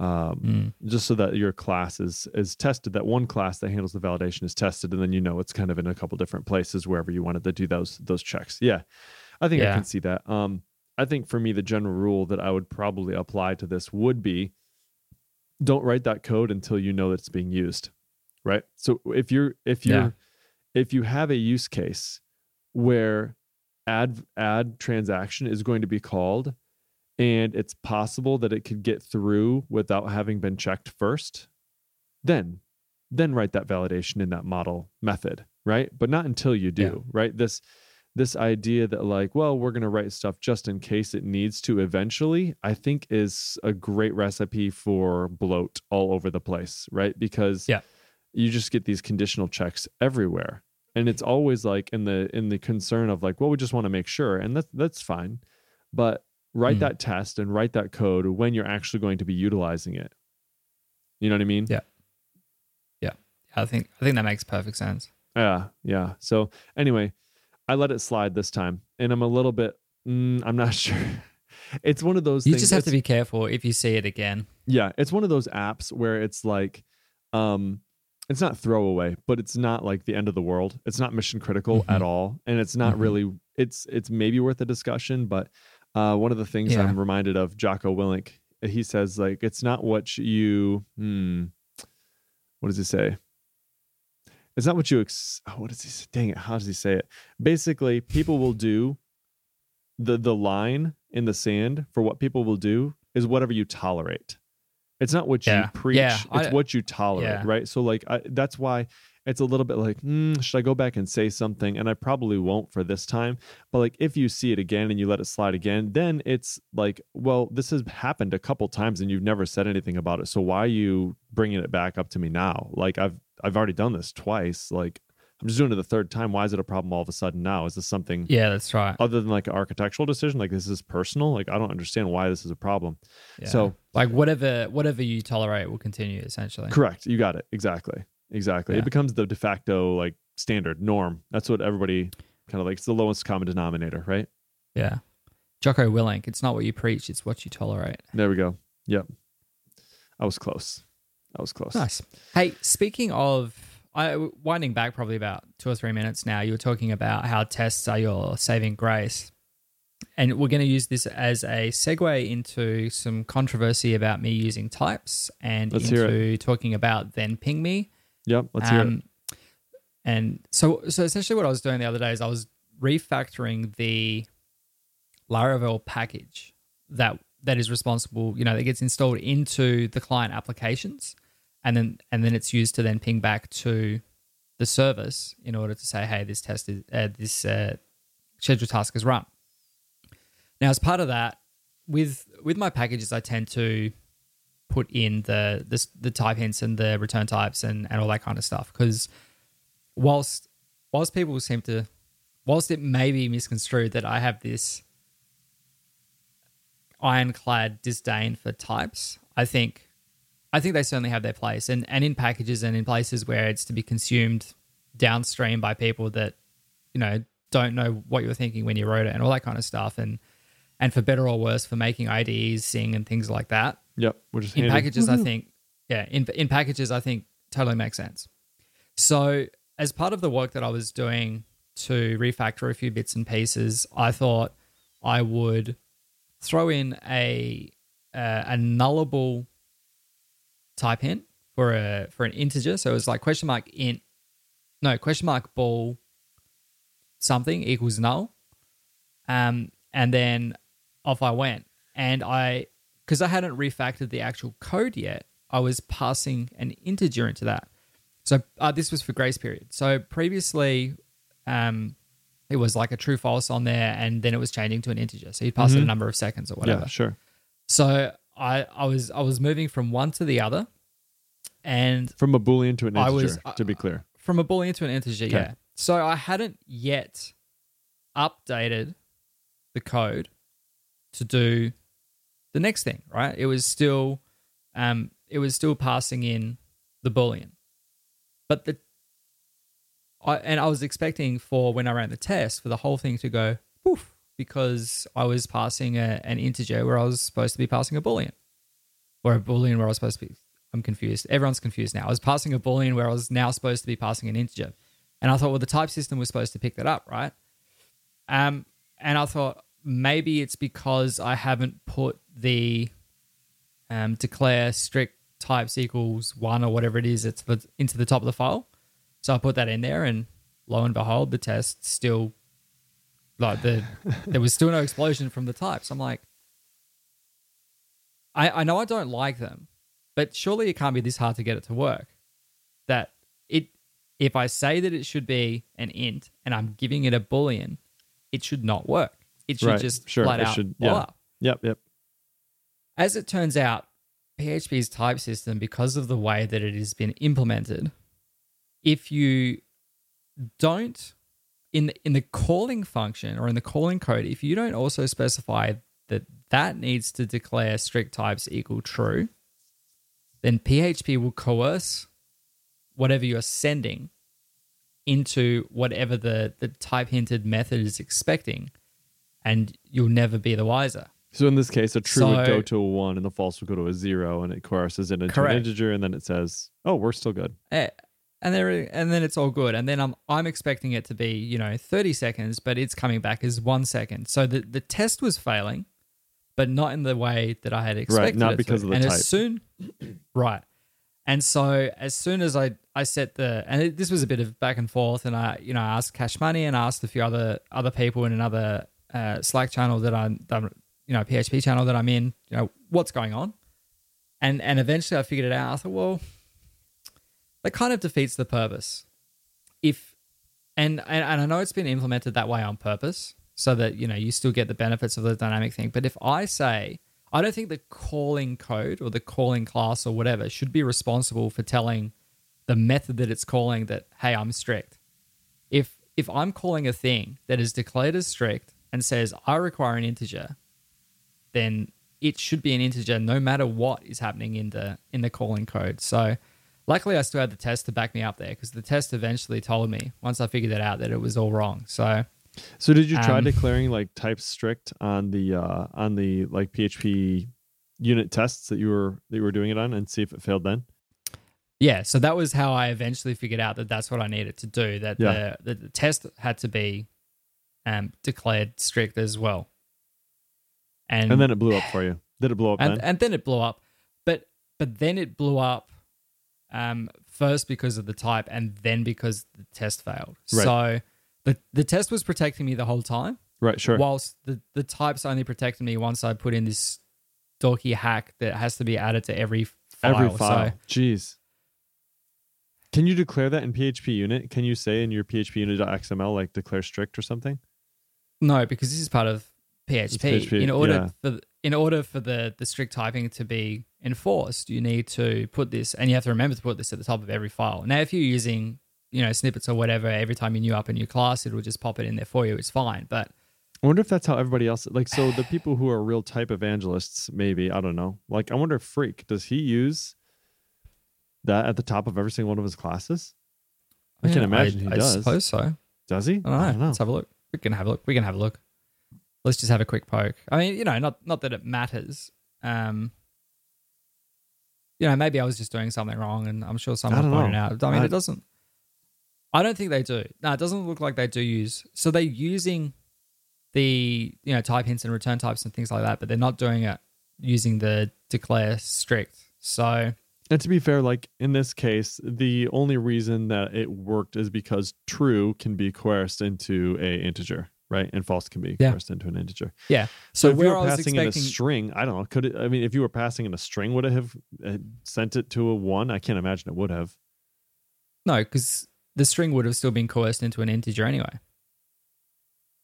[SPEAKER 2] um,
[SPEAKER 1] Mm.
[SPEAKER 2] just so that your class is is tested. That one class that handles the validation is tested, and then you know it's kind of in a couple different places wherever you wanted to do those those checks. Yeah, I think I can see that. Um, I think for me, the general rule that I would probably apply to this would be don't write that code until you know that it's being used. Right. So if you're if you're
[SPEAKER 1] Yeah.
[SPEAKER 2] if you have a use case where add add transaction is going to be called and it's possible that it could get through without having been checked first, then then write that validation in that model method, right? But not until you do,
[SPEAKER 1] Yeah.
[SPEAKER 2] right? This this idea that like, well, we're going to write stuff just in case it needs to eventually, I think is a great recipe for bloat all over the place, right? Because
[SPEAKER 1] Yeah.
[SPEAKER 2] you just get these conditional checks everywhere. And it's always like in the in the concern of like, well, we just want to make sure, and that's that's fine. But write
[SPEAKER 1] Mm.
[SPEAKER 2] that test and write that code when you're actually going to be utilizing it. You know what I mean?
[SPEAKER 1] Yeah. Yeah. I think I think that makes perfect sense.
[SPEAKER 2] Yeah, yeah. So anyway, I let it slide this time, and I'm a little bit. Mm, I'm not sure. It's one of those.
[SPEAKER 1] You
[SPEAKER 2] things,
[SPEAKER 1] just have to be careful if you see it again.
[SPEAKER 2] Yeah, it's one of those apps where it's like, um, it's not throwaway, but it's not like the end of the world. It's not mission critical at
[SPEAKER 1] Mhm.
[SPEAKER 2] all, and it's not
[SPEAKER 1] Mhm.
[SPEAKER 2] really. It's it's maybe worth a discussion, but uh, one of the things
[SPEAKER 1] Yeah.
[SPEAKER 2] I'm reminded of Jocko Willink. He says like it's not what you. Hmm, what does he say? It's not what you. Ex- oh, what does he say? Dang it! How does he say it? Basically, people will do. The the line in the sand for what people will do is whatever you tolerate. It's not what you preach.
[SPEAKER 1] Yeah,
[SPEAKER 2] it's
[SPEAKER 1] I-
[SPEAKER 2] what you tolerate,
[SPEAKER 1] yeah.
[SPEAKER 2] right? So like I, that's why it's a little bit like, mm, should I go back and say something? And I probably won't for this time. But like if you see it again and you let it slide again, then it's like, well, this has happened a couple times and you've never said anything about it. So why are you bringing it back up to me now? Like I've I've already done this twice. Like I'm just doing it the third time. Why is it a problem all of a sudden now? Is this something
[SPEAKER 1] Yeah, that's right.
[SPEAKER 2] other than like an architectural decision? Like this is personal. Like I don't understand why this is a problem.
[SPEAKER 1] Yeah.
[SPEAKER 2] So
[SPEAKER 1] like whatever whatever you tolerate will continue essentially.
[SPEAKER 2] Correct. You got it. Exactly. Exactly.
[SPEAKER 1] Yeah.
[SPEAKER 2] It becomes the de facto like standard norm. That's what everybody kind of like. It's the lowest common denominator, right?
[SPEAKER 1] Yeah. Jocko Willink, it's not what you preach, it's what you tolerate.
[SPEAKER 2] There we go. Yep. I was close. I was close.
[SPEAKER 1] Nice. Hey, speaking of I winding back probably about two or three minutes now, you were talking about how tests are your saving grace. And we're going to use this as a segue into some controversy about me using types and
[SPEAKER 2] Let's
[SPEAKER 1] into talking about thenping.me.
[SPEAKER 2] Yep. Let's hear it.
[SPEAKER 1] Um, And so, so essentially, what I was doing the other day is I was refactoring the Laravel package that that is responsible, you know, that gets installed into the client applications, and then and then it's used to then ping back to the service in order to say, hey, this test is uh, this uh, scheduled task is run. Now, as part of that, with with my packages, I tend to put in the the, the type hints and the return types and, and all that kind of stuff because whilst whilst people seem to whilst it may be misconstrued that I have this ironclad disdain for types, I think I think they certainly have their place and and in packages and in places where it's to be consumed downstream by people that you know don't know what you were thinking when you wrote it and all that kind of stuff and and for better or worse for making IDEs sing and things like that
[SPEAKER 2] Yep. We're just
[SPEAKER 1] in
[SPEAKER 2] handy.
[SPEAKER 1] packages, I mm-hmm. think, yeah, in in packages, I think totally makes sense. So, as part of the work that I was doing to refactor a few bits and pieces, I thought I would throw in a uh, a nullable type hint for a for an integer. So it was like question mark int, no question mark ball something equals null, um, and then off I went, and I because I hadn't refactored the actual code yet, I was passing an integer into that. So uh, this was for grace period. So previously, um, it was like a true false on there, and then it was changing to an integer. So you'd pass it a
[SPEAKER 2] Mhm.
[SPEAKER 1] number of seconds or whatever.
[SPEAKER 2] Yeah. Sure.
[SPEAKER 1] So I, I was I was moving from one to the other, and
[SPEAKER 2] From a boolean to an
[SPEAKER 1] I
[SPEAKER 2] integer.
[SPEAKER 1] was- uh,
[SPEAKER 2] to be clear.
[SPEAKER 1] from a boolean to an integer,
[SPEAKER 2] Okay.
[SPEAKER 1] yeah. So I hadn't yet updated the code to do the next thing, right? It was still um it was still passing in the boolean. But the I and I was expecting for when I ran the test for the whole thing to go poof because I was passing a, an integer where I was supposed to be passing a boolean. or a boolean where I was supposed to be. I'm confused. Everyone's confused now. I was passing a boolean where I was now supposed to be passing an integer, and I thought, well, the type system was supposed to pick that up, right? Um, and I thought maybe it's because I haven't put the um, declare strict types equals one or whatever it is it's the, into the top of the file. So I put that in there, and lo and behold, the test still like the there was still no explosion from the types. I'm like, I I know I don't like them, but surely it can't be this hard to get it to work. That it if I say that it should be an int and I'm giving it a boolean, it should not work. It should
[SPEAKER 2] Right,
[SPEAKER 1] just
[SPEAKER 2] sure,
[SPEAKER 1] flat
[SPEAKER 2] it
[SPEAKER 1] out
[SPEAKER 2] should-
[SPEAKER 1] blow
[SPEAKER 2] yeah.
[SPEAKER 1] up.
[SPEAKER 2] Yep, yep.
[SPEAKER 1] As it turns out, PHP's type system, because of the way that it has been implemented, if you don't in the, in the calling function or in the calling code, if you don't also specify that that needs to declare strict types equal true, then PHP will coerce whatever you're sending into whatever the, the type hinted method is expecting, and you'll never be the wiser.
[SPEAKER 2] So in this case, a true would go to a one and the false would go to a zero, and it coerces it into
[SPEAKER 1] Correct.
[SPEAKER 2] an integer, and then it says, "Oh, we're still good."
[SPEAKER 1] Eh, And there and then it's all good. And then I'm I'm expecting it to be you know 30 seconds but it's coming back as 1 second. So the the test was failing but not in the way that I had expected right,
[SPEAKER 2] not
[SPEAKER 1] it
[SPEAKER 2] because
[SPEAKER 1] to.
[SPEAKER 2] of the
[SPEAKER 1] and
[SPEAKER 2] type.
[SPEAKER 1] as soon right. And so as soon as I I set the and it, this was a bit of back and forth and I you know I asked Cash Money and I asked a few other other people in another uh, Slack channel that I'm that you know PHP channel that I'm in you know what's going on? And and eventually I figured it out. I thought well that kind of defeats the purpose. If and, and and I know it's been implemented that way on purpose, so that you know you still get the benefits of the dynamic thing. But if I say I don't think the calling code or the calling class or whatever should be responsible for telling the method that it's calling that hey I'm strict. If if I'm calling a thing that is declared as strict and says I require an integer, then it should be an integer no matter what is happening in the in the calling code. So luckily I still had the test to back me up there because the test eventually told me once I figured that out that it was all wrong. So
[SPEAKER 2] So did you try
[SPEAKER 1] Um,
[SPEAKER 2] declaring like type strict on the uh on the like PHP unit tests that you were that you were doing it on and see if it failed then?
[SPEAKER 1] yeah, so that was how I eventually figured out that that's what I needed to do. That
[SPEAKER 2] Yeah.
[SPEAKER 1] the, the the test had to be um, declared strict as well. And,
[SPEAKER 2] And then it blew up for you. Did it blow up
[SPEAKER 1] and
[SPEAKER 2] then?
[SPEAKER 1] and then it blew up, but but then it blew up um, first because of the type, and then because the test failed.
[SPEAKER 2] Right.
[SPEAKER 1] So the the test was protecting me the whole time,
[SPEAKER 2] right, sure.
[SPEAKER 1] whilst the the types only protected me once I put in this dorky hack that has to be added to every file.
[SPEAKER 2] Every file.
[SPEAKER 1] So
[SPEAKER 2] Jeez. Can you declare that in PHP unit? Can you say in your PHP unit.xml like declare strict or something?
[SPEAKER 1] no, because this is part of PHP.
[SPEAKER 2] PHP,
[SPEAKER 1] in order
[SPEAKER 2] yeah.
[SPEAKER 1] for the, in order for the the strict typing to be enforced, you need to put this, and you have to remember to put this at the top of every file. Now, if you're using you know snippets or whatever, every time you new up a new class, it will just pop it in there for you. It's fine, but
[SPEAKER 2] I wonder if that's how everybody else like so the people who are real type evangelists, maybe, I don't know. Like I wonder if Freek, does he use that at the top of every single one of his classes? I can
[SPEAKER 1] Yeah,
[SPEAKER 2] imagine he
[SPEAKER 1] I
[SPEAKER 2] does.
[SPEAKER 1] suppose so.
[SPEAKER 2] Does he?
[SPEAKER 1] I don't know. Let's have a look. We can have a look. We can have a look. Let's just have a quick poke. I mean, you know, not not that it matters. Um, you know, maybe I was just doing something wrong, and I'm sure someone pointed
[SPEAKER 2] know.
[SPEAKER 1] out. I mean,
[SPEAKER 2] I-
[SPEAKER 1] it doesn't. I don't think they do. No, it doesn't look like they do use. So they're using the you know type hints and return types and things like that, but they're not doing it using the declare strict. So
[SPEAKER 2] And to be fair, like in this case, the only reason that it worked is because true can be coerced into a integer, right? And false can be
[SPEAKER 1] Yeah.
[SPEAKER 2] coerced into an integer.
[SPEAKER 1] yeah.
[SPEAKER 2] So,
[SPEAKER 1] So,
[SPEAKER 2] if you were passing in a string, I don't know. Could it? I mean, if you were passing in a string, would it have uh, sent it to a one? I can't imagine it would have.
[SPEAKER 1] no, because the string would have still been coerced into an integer anyway.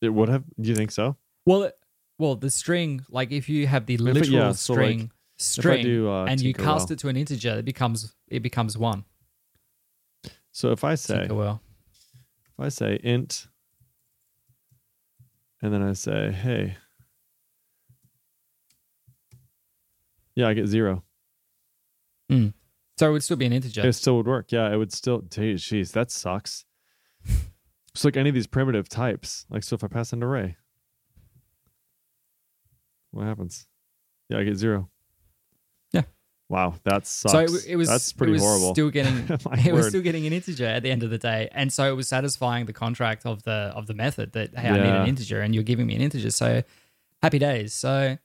[SPEAKER 2] It would have. Do you think so?
[SPEAKER 1] Well, it, well, the string, like if you have the
[SPEAKER 2] it-
[SPEAKER 1] literal
[SPEAKER 2] so, like,
[SPEAKER 1] string,
[SPEAKER 2] if
[SPEAKER 1] string,
[SPEAKER 2] do, uh,
[SPEAKER 1] and you cast
[SPEAKER 2] Well.
[SPEAKER 1] it to an integer, it becomes it becomes one.
[SPEAKER 2] So if I say,
[SPEAKER 1] well,
[SPEAKER 2] if I say int, and then I say, hey, yeah, I get zero. Mm.
[SPEAKER 1] so it would still be an integer.
[SPEAKER 2] It still would work. Yeah, it would still. Geez, jeez, that sucks. It's like any of these primitive types. Like, so if I pass an array, what happens? Yeah, I get zero.
[SPEAKER 1] Yeah.
[SPEAKER 2] Wow, that sucks.
[SPEAKER 1] So it, it was
[SPEAKER 2] that's pretty
[SPEAKER 1] it was
[SPEAKER 2] horrible.
[SPEAKER 1] Still getting it was still getting an integer at the end of the day, and so it was satisfying the contract of the of the method that hey, I need an integer, and you're giving me an integer. So happy days. So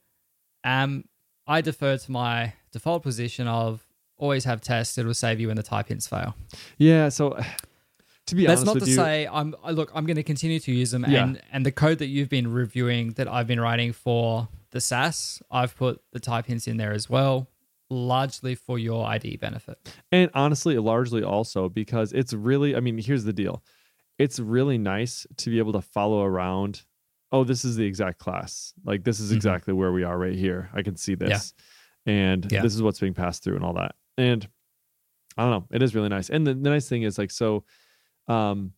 [SPEAKER 1] um, I defer to my default position of always have tests. It'll save you when the type hints fail.
[SPEAKER 2] yeah. So to be honest,
[SPEAKER 1] That's
[SPEAKER 2] honest
[SPEAKER 1] not to
[SPEAKER 2] you,
[SPEAKER 1] say I'm I- look. I'm going to continue to use them,
[SPEAKER 2] Yeah.
[SPEAKER 1] and and the code that you've been reviewing that I've been writing for the SaaS, I've put the type hints in there as well, largely for your IDE benefit.
[SPEAKER 2] And honestly, largely also because it's really, I mean, here's the deal. It's really nice to be able to follow around. Oh, this is the exact class. Like, this is
[SPEAKER 1] Mhm.
[SPEAKER 2] exactly where we are right here. I can see this. And
[SPEAKER 1] Yeah.
[SPEAKER 2] this is what's being passed through and all that. And I don't know. It is really nice. And the, the nice thing is, like, so, um,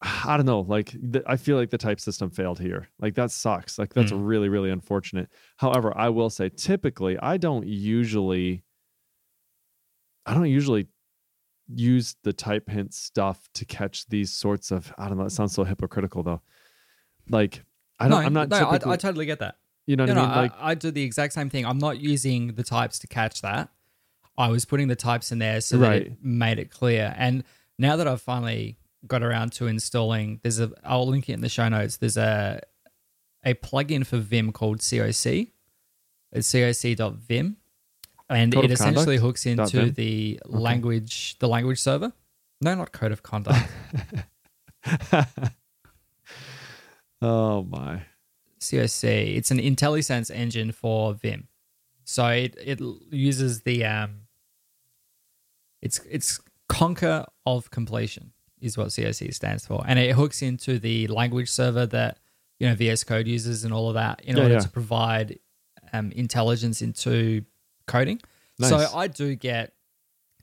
[SPEAKER 2] I don't know. Like, the, I feel like the type system failed here. Like, that sucks. Like, that's
[SPEAKER 1] Mm.
[SPEAKER 2] really, really unfortunate. However, I will say, typically, I don't usually I don't usually use the type hint stuff to catch these sorts of I don't know, it sounds so hypocritical though. Like I don't
[SPEAKER 1] no,
[SPEAKER 2] I'm not
[SPEAKER 1] No, I, I totally get that.
[SPEAKER 2] you know what
[SPEAKER 1] No,
[SPEAKER 2] I
[SPEAKER 1] no,
[SPEAKER 2] mean? Like
[SPEAKER 1] I, I do the exact same thing. I'm not using the types to catch that. I was putting the types in there so that it made it clear. And now that I've finally got around to installing, there's a I'll link it in the show notes. There's a a plugin for Vim called COC. It's coc.vim. And
[SPEAKER 2] Code
[SPEAKER 1] it essentially hooks into the language the language server. No, not code of conduct.
[SPEAKER 2] oh my.
[SPEAKER 1] COC. It's an IntelliSense engine for Vim. So it, it uses the um it's it's conquer of completion is what COC stands for. And it hooks into the language server that you know VS Code uses and all of that in
[SPEAKER 2] Yeah,
[SPEAKER 1] order
[SPEAKER 2] yeah.
[SPEAKER 1] to provide um, intelligence into coding.
[SPEAKER 2] Nice.
[SPEAKER 1] So I do get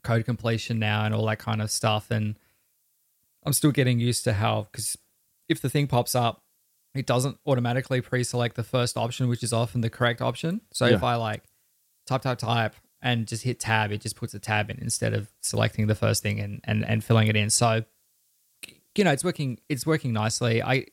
[SPEAKER 1] code completion now and all that kind of stuff and I'm still getting used to how cuz if the thing pops up it doesn't automatically pre-select the first option, which is often the correct option. So if I like type, type, type, and just hit tab, it just puts a tab in instead of selecting the first thing and and, and filling it in. So you know, it's working. It's working nicely. I.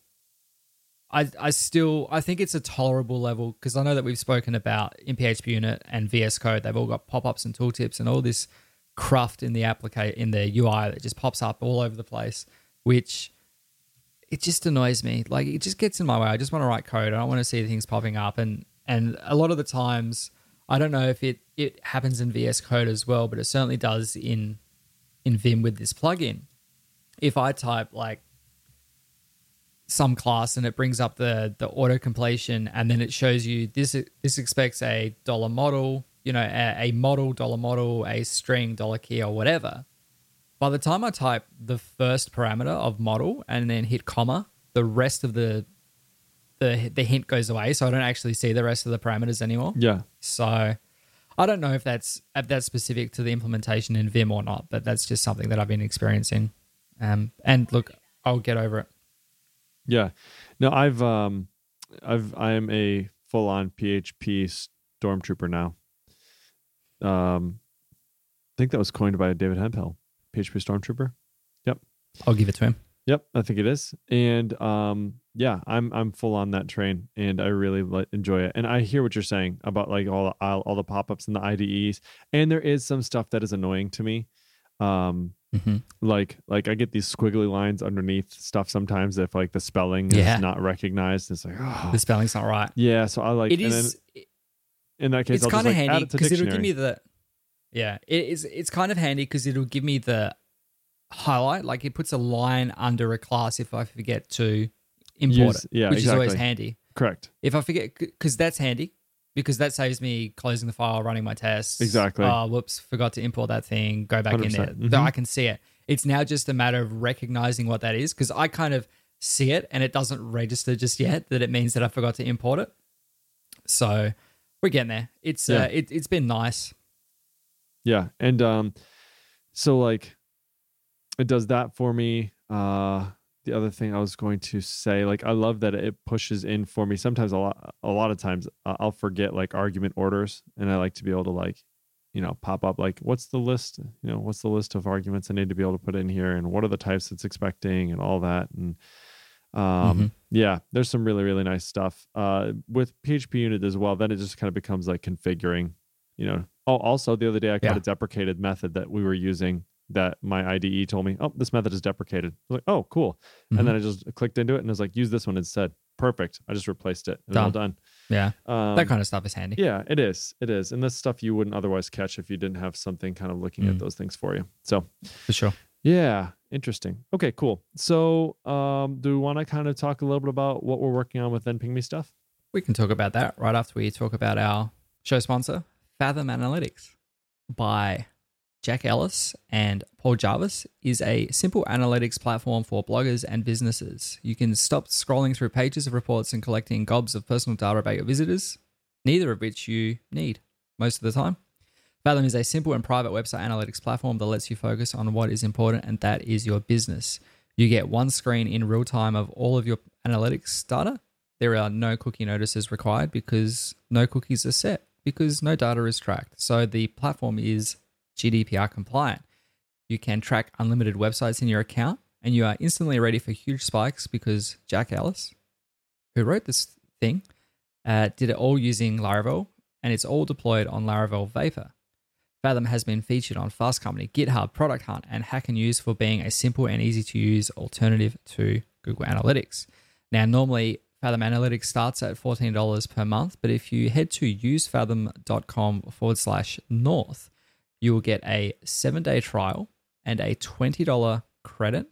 [SPEAKER 1] I, I still I think it's a tolerable level because I know that we've spoken about in PHP Unit and VS Code they've all got pop-ups and tooltips and all this cruft in the applica- in the UI that just pops up all over the place, which it just annoys me. Like it just gets in my way. I just want to write code. I don't want to see things popping up. And and a lot of the times, I don't know if it it happens in VS Code as well, but it certainly does in in Vim with this plugin. If I type like some class and it brings up the the auto completion and then it shows you this this expects a dollar model you know a, a model dollar model a string dollar key or whatever. By the time i type the first parameter of model and then hit comma the rest of the the the hint goes away. So i don't actually see the rest of the parameters anymore.
[SPEAKER 2] Yeah.
[SPEAKER 1] so i don't know if that's if that's specific to the implementation in vim or not but that's just something that i've been experiencing um and look i'll get over it
[SPEAKER 2] Yeah. No, I've um I've I am a full on PHP stormtrooper now. Um I think that was coined by David Hemphill. PHP stormtrooper. Yep.
[SPEAKER 1] I'll give it to him
[SPEAKER 2] Yep, I think it is. And um yeah, I'm I'm full on that train and I really li- enjoy it. And I hear what you're saying about like all all, all the pop-ups and the IDEs and there is some stuff that is annoying to me. Um
[SPEAKER 1] mm-hmm.
[SPEAKER 2] like like I get these squiggly lines underneath stuff sometimes if like the spelling
[SPEAKER 1] Yeah.
[SPEAKER 2] is not recognized. It's like oh.
[SPEAKER 1] the spelling's not right
[SPEAKER 2] yeah, so I like
[SPEAKER 1] it is
[SPEAKER 2] then in that case
[SPEAKER 1] it's kind of
[SPEAKER 2] like
[SPEAKER 1] handy because it'll give me the yeah it is it's kind of handy because it'll give me the highlight like it puts a line under a class if i forget to import
[SPEAKER 2] Use-
[SPEAKER 1] it
[SPEAKER 2] yeah,
[SPEAKER 1] which is always handy
[SPEAKER 2] Correct.
[SPEAKER 1] if i forget because that's handy because that saves me closing the file running my tests
[SPEAKER 2] Exactly.
[SPEAKER 1] oh whoops forgot to import that thing go back in there
[SPEAKER 2] 100%.
[SPEAKER 1] though i can see it it's now just a matter of recognizing what that is because i kind of see it and it doesn't register just yet that it means that i forgot to import it so we're getting there it's
[SPEAKER 2] Yeah.
[SPEAKER 1] uh, it, it's been nice
[SPEAKER 2] Yeah. And um so like it does that for me. Uh the other thing I was going to say, like I love that it pushes in for me. Sometimes a lot a lot of times I'll forget like argument orders and I like to be able to like you know pop up like what's the list you know what's the list of arguments i need to be able to put in here and what are the types it's expecting and all that and um
[SPEAKER 1] Mhm.
[SPEAKER 2] yeah there's some really really nice stuff uh with php unit as well then it just kind of becomes like configuring you know. Oh, also the other day I caught
[SPEAKER 1] Yeah.
[SPEAKER 2] a deprecated method that we were using that my IDE told me, oh, this method is deprecated. I was like, oh, cool.
[SPEAKER 1] Mhm.
[SPEAKER 2] And then I just clicked into it and I was like, use this one instead. Perfect. I just replaced it. It was all done.
[SPEAKER 1] yeah,
[SPEAKER 2] Um,
[SPEAKER 1] that kind of stuff is handy.
[SPEAKER 2] yeah, it is. It is. And that's stuff you wouldn't otherwise catch if you didn't have something kind of looking at
[SPEAKER 1] Mm.
[SPEAKER 2] those things for you. So,
[SPEAKER 1] For sure.
[SPEAKER 2] yeah, interesting. Okay, cool. So, um, do we want to kind of talk a little bit about what we're working on with thenping.me stuff?
[SPEAKER 1] We can talk about that right after we talk about our show sponsor, Fathom Analytics by Jack Ellis and Paul Jarvis is a simple analytics platform for bloggers and businesses. You can stop scrolling through pages of reports and collecting gobs of personal data about your visitors, neither of which you need most of the time. Fathom is a simple and private website analytics platform that lets you focus on what is important, and that is your business. You get one screen in real time of all of your analytics data. There are no cookie notices required because no cookies are set because no data is tracked. So the platform is GDPR compliant. You can track unlimited websites in your account and you are instantly ready for huge spikes because Jack Ellis, who wrote this thing, uh, did it all using Laravel and it's all deployed on Laravel Vapor. Fathom has been featured on Fast Company, GitHub, Product Hunt, and Hacker News for being a simple and easy to use alternative to Google Analytics. Now, normally Fathom Analytics starts at $14 per month, but if you head to usefathom.com forward slash north, you will get a seven day trial and a $20 credit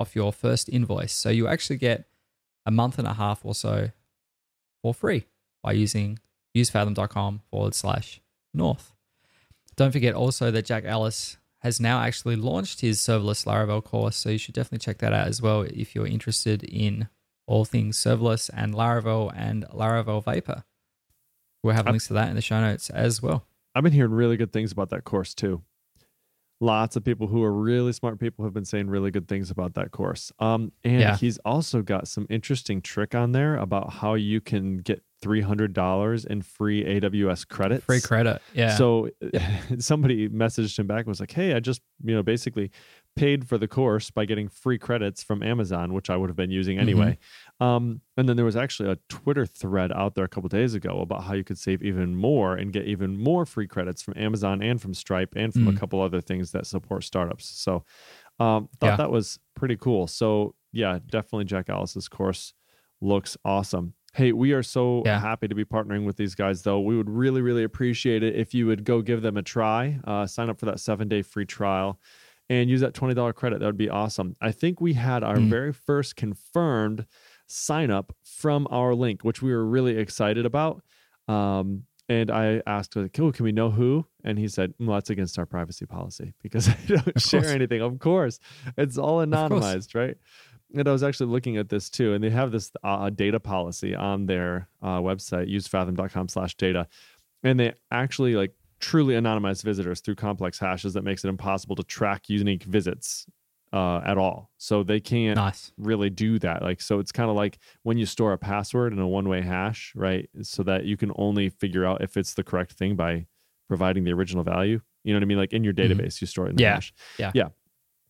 [SPEAKER 1] off your first invoice. So you actually get a month and a half or so for free by using usefathom.com forward slash north. Don't forget also that Jack Ellis has now actually launched his serverless Laravel course, so you should definitely check that out as well if you're interested in all things serverless and Laravel and Laravel Vapor. We'll have links to that in the show notes as well.
[SPEAKER 2] I've been hearing really good things about that course too. Lots of people who are really smart people have been saying really good things about that course. Um, and
[SPEAKER 1] Yeah.
[SPEAKER 2] he's also got some interesting trick on there about how you can get three hundred dollars in free AWS credits.
[SPEAKER 1] Free credit. Yeah.
[SPEAKER 2] So somebody messaged him back and was like, "Hey, I just you know basically paid for the course by getting free credits from Amazon, which I would have been using
[SPEAKER 1] Mm-hmm.
[SPEAKER 2] anyway." Um, and then there was actually a Twitter thread out there a couple days ago about how you could save even more and get even more free credits from Amazon and from Stripe and from a
[SPEAKER 1] Mm.
[SPEAKER 2] couple other things that support startups. So um, thought
[SPEAKER 1] Yeah.
[SPEAKER 2] that was pretty cool. So yeah, definitely Jack Ellis's course looks awesome. Hey, we are so
[SPEAKER 1] Yeah.
[SPEAKER 2] happy to be partnering with these guys, though. We would really, really appreciate it if you would go give them a try, uh, sign up for that seven day free trial, and use that $20 credit. That would be awesome. I think we had our
[SPEAKER 1] Mm.
[SPEAKER 2] very first confirmed sign up from our link, which we were really excited about. Um, and I asked, like, oh, can we know who? And he said, well, that's against our privacy policy because I don't share anything. Of course, it's all anonymized, right? And I was actually looking at this too, and they have this uh, data policy on their uh, website, usefathom.com slash data. And they actually like truly anonymized visitors through complex hashes that makes it impossible to track unique visits uh, at all. So they can't
[SPEAKER 1] nice.
[SPEAKER 2] really do that. Like, so it's kind of like when you store a password in a one way hash, right? So that you can only figure out if it's the correct thing by providing the original value. You know what I mean? Like in your
[SPEAKER 1] Mhm.
[SPEAKER 2] database, you store it in the
[SPEAKER 1] Yeah.
[SPEAKER 2] hash. Yeah. Yeah.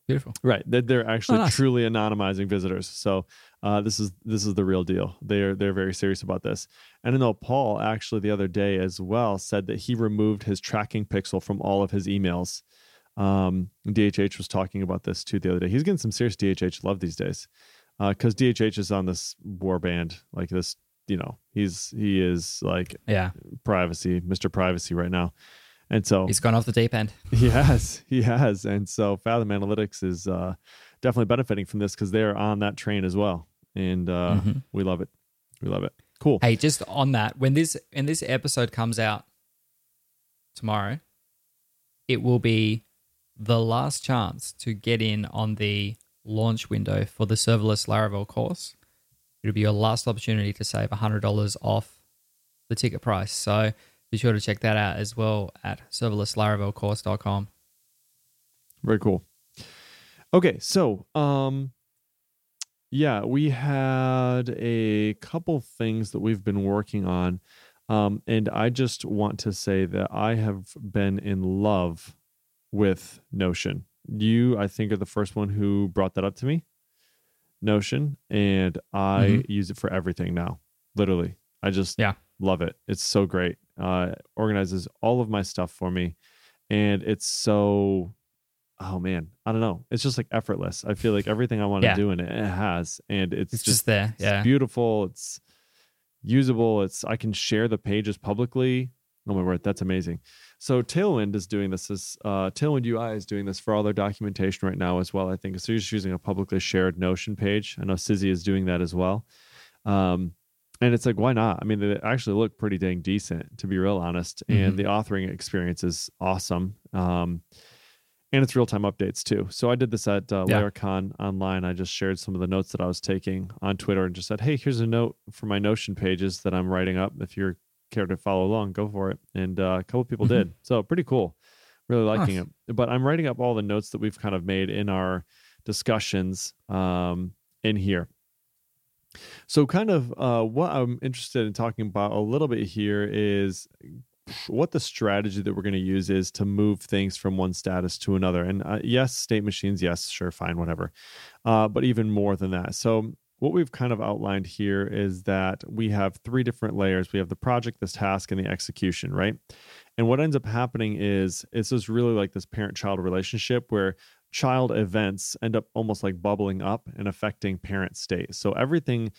[SPEAKER 1] Beautiful.
[SPEAKER 2] Right. That they're actually
[SPEAKER 1] nice.
[SPEAKER 2] truly anonymizing visitors. So uh, this is this is the real deal. They're they're very serious about this. And I know Paul actually the other day as well said that he removed his tracking pixel from all of his emails. Um, DHH was talking about this too the other day. He's getting some serious DHH love these days because DHH is on this war band like this. You know, he's he is like
[SPEAKER 1] Yeah.
[SPEAKER 2] privacy, Mr. Privacy right now. And so
[SPEAKER 1] He's gone off the deep end.
[SPEAKER 2] he has, he has, and so Fathom Analytics is uh, definitely benefiting from this because they're on that train as well, and uh,
[SPEAKER 1] Mhm.
[SPEAKER 2] we love it. We love it. Cool.
[SPEAKER 1] Hey, just on that, when this when this episode comes out tomorrow, it will be the last chance to get in on the launch window for the serverless Laravel course. It'll be your last opportunity to save $100 off the ticket price. So be sure to check that out as well at serverlesslaravelcourse.com.
[SPEAKER 2] Very cool. Okay, so um, yeah, we had a couple things that we've been working on, um, and I just want to say that I have been in love with Notion. You, I think, are the first one who brought that up to me. Notion, and I use it for everything now. Literally, I just
[SPEAKER 1] Yeah.
[SPEAKER 2] love it. It's so great. uh, organizes all of my stuff for me, and it's so. Oh man, I don't know. It's just like effortless. I feel like everything I want to
[SPEAKER 1] Yeah.
[SPEAKER 2] do in it, it has, and it's,
[SPEAKER 1] It's
[SPEAKER 2] just
[SPEAKER 1] just there.
[SPEAKER 2] it's
[SPEAKER 1] Yeah.
[SPEAKER 2] beautiful. It's usable. It's I can share the pages publicly. Oh my word, that's amazing. So Tailwind is doing this. As uh, Tailwind UI is doing this for all their documentation right now as well. I think so. You're just using a publicly shared Notion page. I know Sizzy is doing that as well. Um, and it's like, why not? I mean, they actually look pretty dang decent, to be real honest. And
[SPEAKER 1] Mhm.
[SPEAKER 2] the authoring experience is awesome. Um, and it's real time updates too. So I did this at uh,
[SPEAKER 1] Yeah.
[SPEAKER 2] Laracon Online. I just shared some of the notes that I was taking on Twitter and just said, "Hey, here's a note for my Notion pages that I'm writing up. If you're care to follow along, go for it." And uh, a couple people
[SPEAKER 1] Mhm.
[SPEAKER 2] did. So pretty cool. Really liking
[SPEAKER 1] Nice.
[SPEAKER 2] it. But I'm writing up all the notes that we've kind of made in our discussions um, in here. So, kind of uh, what I'm interested in talking about a little bit here is what the strategy that we're going to use is to move things from one status to another. And uh, yes, state machines, yes, sure, fine, whatever. Uh, but even more than that. So, what we've kind of outlined here is that we have three different layers we have the project, this task, and the execution, right? And what ends up happening is it's just really like this parent child relationship where child events end up almost like bubbling up and affecting parent state. So everything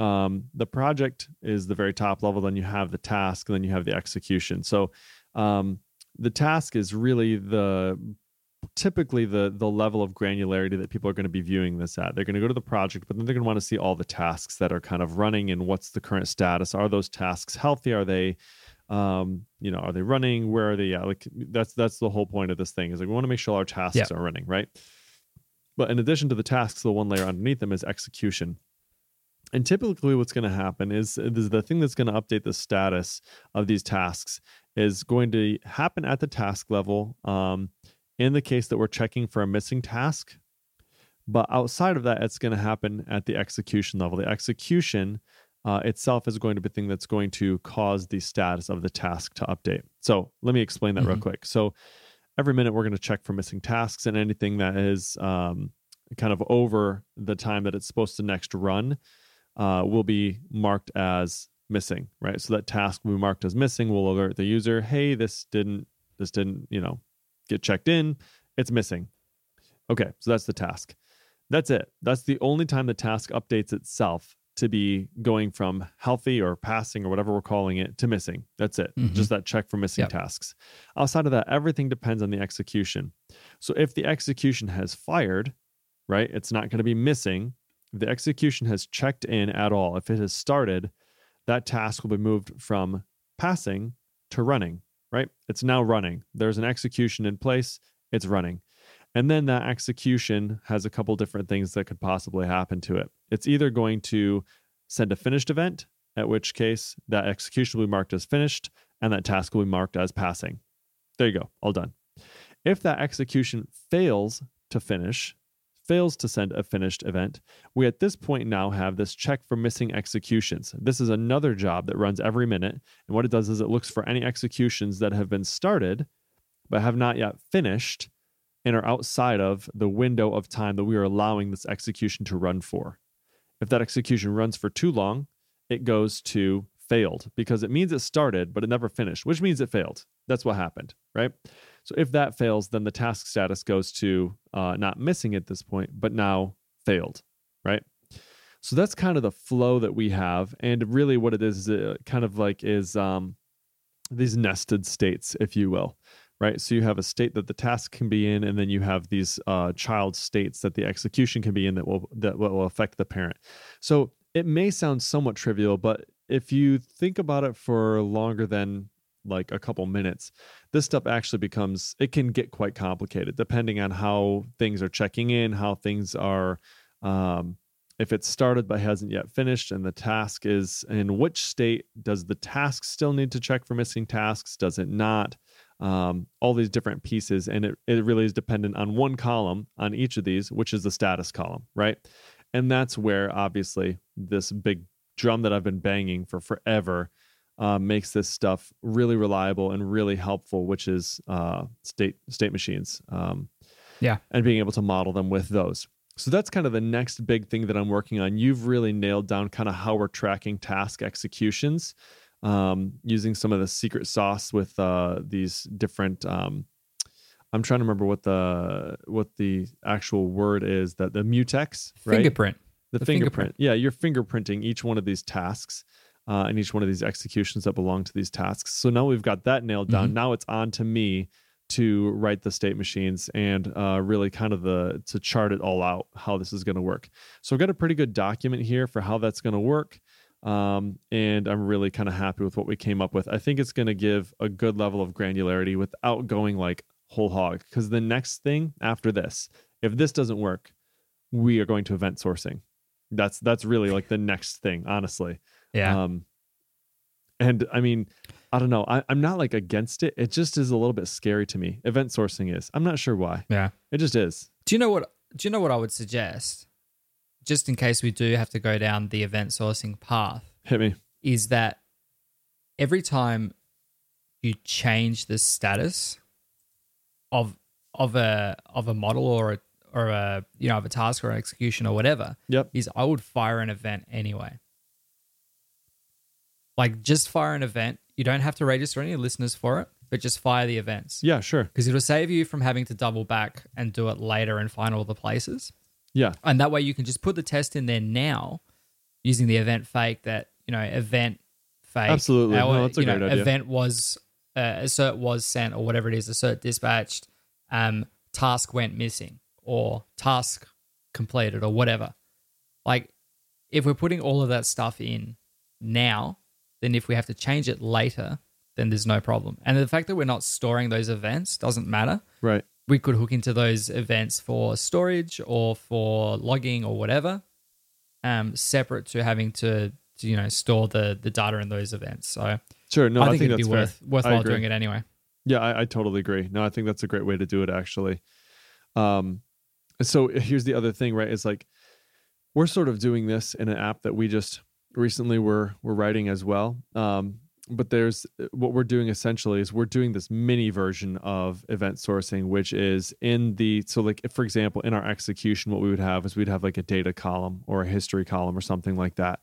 [SPEAKER 2] um, the project is the very top level then you have the task and then you have the execution. So um, the task is really the typically the the level of granularity that people are going to be viewing this at. They're going to go to the project but then they're going to want to see all the tasks that are kind of running and what's the current status. Are those tasks healthy? Are they um you know are they running? Where are they at? Like that's that's the whole point of this thing is like we want to make sure our tasks
[SPEAKER 1] Yeah.
[SPEAKER 2] are running right? But in addition to the tasks the one layer underneath them is execution and typically, what's going to happen is, is the thing that's going to update the status of these tasks is going to happen at the task level. Um, in the case that we're checking for a missing task, but outside of that, it's going to happen at the execution level. The execution uh, itself is going to be the thing that's going to cause the status of the task to update. So let me explain that real
[SPEAKER 1] Mhm.
[SPEAKER 2] quick. So every minute, we're going to check for missing tasks and anything that is um, kind of over the time that it's supposed to next run uh, will be marked as missing, right? So that task will be marked as missing. will alert the user, hey, this didn't, this didn't, you know, get checked in. It's missing. Okay, so that's the task. That's it. That's the only time the task updates itself to be going from healthy or passing or whatever we're calling it to missing. That's it.
[SPEAKER 1] Mhm.
[SPEAKER 2] Just that check for missing
[SPEAKER 1] Yep.
[SPEAKER 2] tasks. Outside of that, everything depends on the execution. So if the execution has fired, right, it's not going to be missing. The execution has checked in at all, if it has started, that task will be moved from passing to running, right? It's now running. There's an execution in place, it's running. And then that execution has a couple different things that could possibly happen to it. It's either going to send a finished event, at which case that execution will be marked as finished and that task will be marked as passing. There you go, all done. If that execution fails to finish, fails to send a finished event, we at this point now have this check for missing executions. This is another job that runs every minute. And what it does is it looks for any executions that have been started but have not yet finished and are outside of the window of time that we are allowing this execution to run for. If that execution runs for too long, it goes to failed because it means it started, but it never finished, which means it failed. That's what happened, right? So if that fails, then the task status goes to uh, not missing at this point, but now failed, right? So that's kind of the flow that we have, and really what it is is it kind of like is um, these nested states, if you will, right? So you have a state that the task can be in, and then you have these uh, child states that the execution can be in that will that will affect the parent. So it may sound somewhat trivial, but if you think about it for longer than like a couple minutes, this stuff actually becomes it can get quite complicated depending on how things are checking in, how things are. Um, if it's started but hasn't yet finished and the task is in which state does the task still need to check for missing tasks does it not um, all these different pieces and it, it really is dependent on one column on each of these which is the status column right and that's where obviously this big drum that i've been banging for forever uh, makes this stuff really reliable and really helpful which is uh, state state machines um,
[SPEAKER 1] Yeah.
[SPEAKER 2] and being able to model them with those so that's kind of the next big thing that I'm working on. You've really nailed down kind of how we're tracking task executions. um, using some of the secret sauce with uh, these different. Um, I'm trying to remember what the what the actual word is that the mutex right
[SPEAKER 1] Fingerprint.
[SPEAKER 2] the,
[SPEAKER 1] the
[SPEAKER 2] fingerprint.
[SPEAKER 1] fingerprint.
[SPEAKER 2] Yeah, you're fingerprinting each one of these tasks uh, and each one of these executions that belong to these tasks. So now we've got that nailed down.
[SPEAKER 1] Mhm.
[SPEAKER 2] Now it's on to me to write the state machines and uh, really kind of the to chart it all out how this is going to work. So I've got a pretty good document here for how that's going to work. Um, and I'm really kind of happy with what we came up with. I think it's going to give a good level of granularity without going like whole hog. Because the next thing after this, if this doesn't work, we are going to event sourcing. That's that's really like the next thing, honestly.
[SPEAKER 1] Yeah.
[SPEAKER 2] Um, and I mean, I don't know. I, I'm not like against it. It just is a little bit scary to me. Event sourcing is. I'm not sure why.
[SPEAKER 1] yeah.
[SPEAKER 2] It just is.
[SPEAKER 1] Do you know what? Do you know what I would suggest? Just in case we do have to go down the event sourcing path,
[SPEAKER 2] Hit me.
[SPEAKER 1] is that every time you change the status of of a of a model or a or a you know of a task or an execution or whatever,
[SPEAKER 2] Yep.
[SPEAKER 1] is I would fire an event anyway. Like just fire an event. You don't have to register any listeners for it, but just fire the events.
[SPEAKER 2] Yeah, sure.
[SPEAKER 1] Because it'll save you from having to double back and do it later and find all the places.
[SPEAKER 2] Yeah.
[SPEAKER 1] And that way you can just put the test in there now using the event fake that, you know, event fake.
[SPEAKER 2] Absolutely.
[SPEAKER 1] Our,
[SPEAKER 2] No, that's a
[SPEAKER 1] you know,
[SPEAKER 2] great idea.
[SPEAKER 1] Event was, uh, assert was sent or whatever it is, assert dispatched, um, task went missing or task completed or whatever. Like if we're putting all of that stuff in now, then if we have to change it later, then there's no problem. And the fact that we're not storing those events doesn't matter
[SPEAKER 2] Right.
[SPEAKER 1] we could hook into those events for storage or for logging or whatever, um, separate to having to, to you know store the the data in those events. So
[SPEAKER 2] Sure. No,
[SPEAKER 1] I,
[SPEAKER 2] I,
[SPEAKER 1] think, it'd be
[SPEAKER 2] fair.
[SPEAKER 1] worth worthwhile doing it anyway.
[SPEAKER 2] Yeah, I, I totally agree. No, I think that's a great way to do it actually. Um so here's the other thing, right? It's like we're sort of doing this in an app that we just recently we're we're writing as well. Um but there's what we're doing essentially is we're doing this mini version of event sourcing which is in the so like if, for example in our execution what we would have is we'd have like a data column or a history column or something like that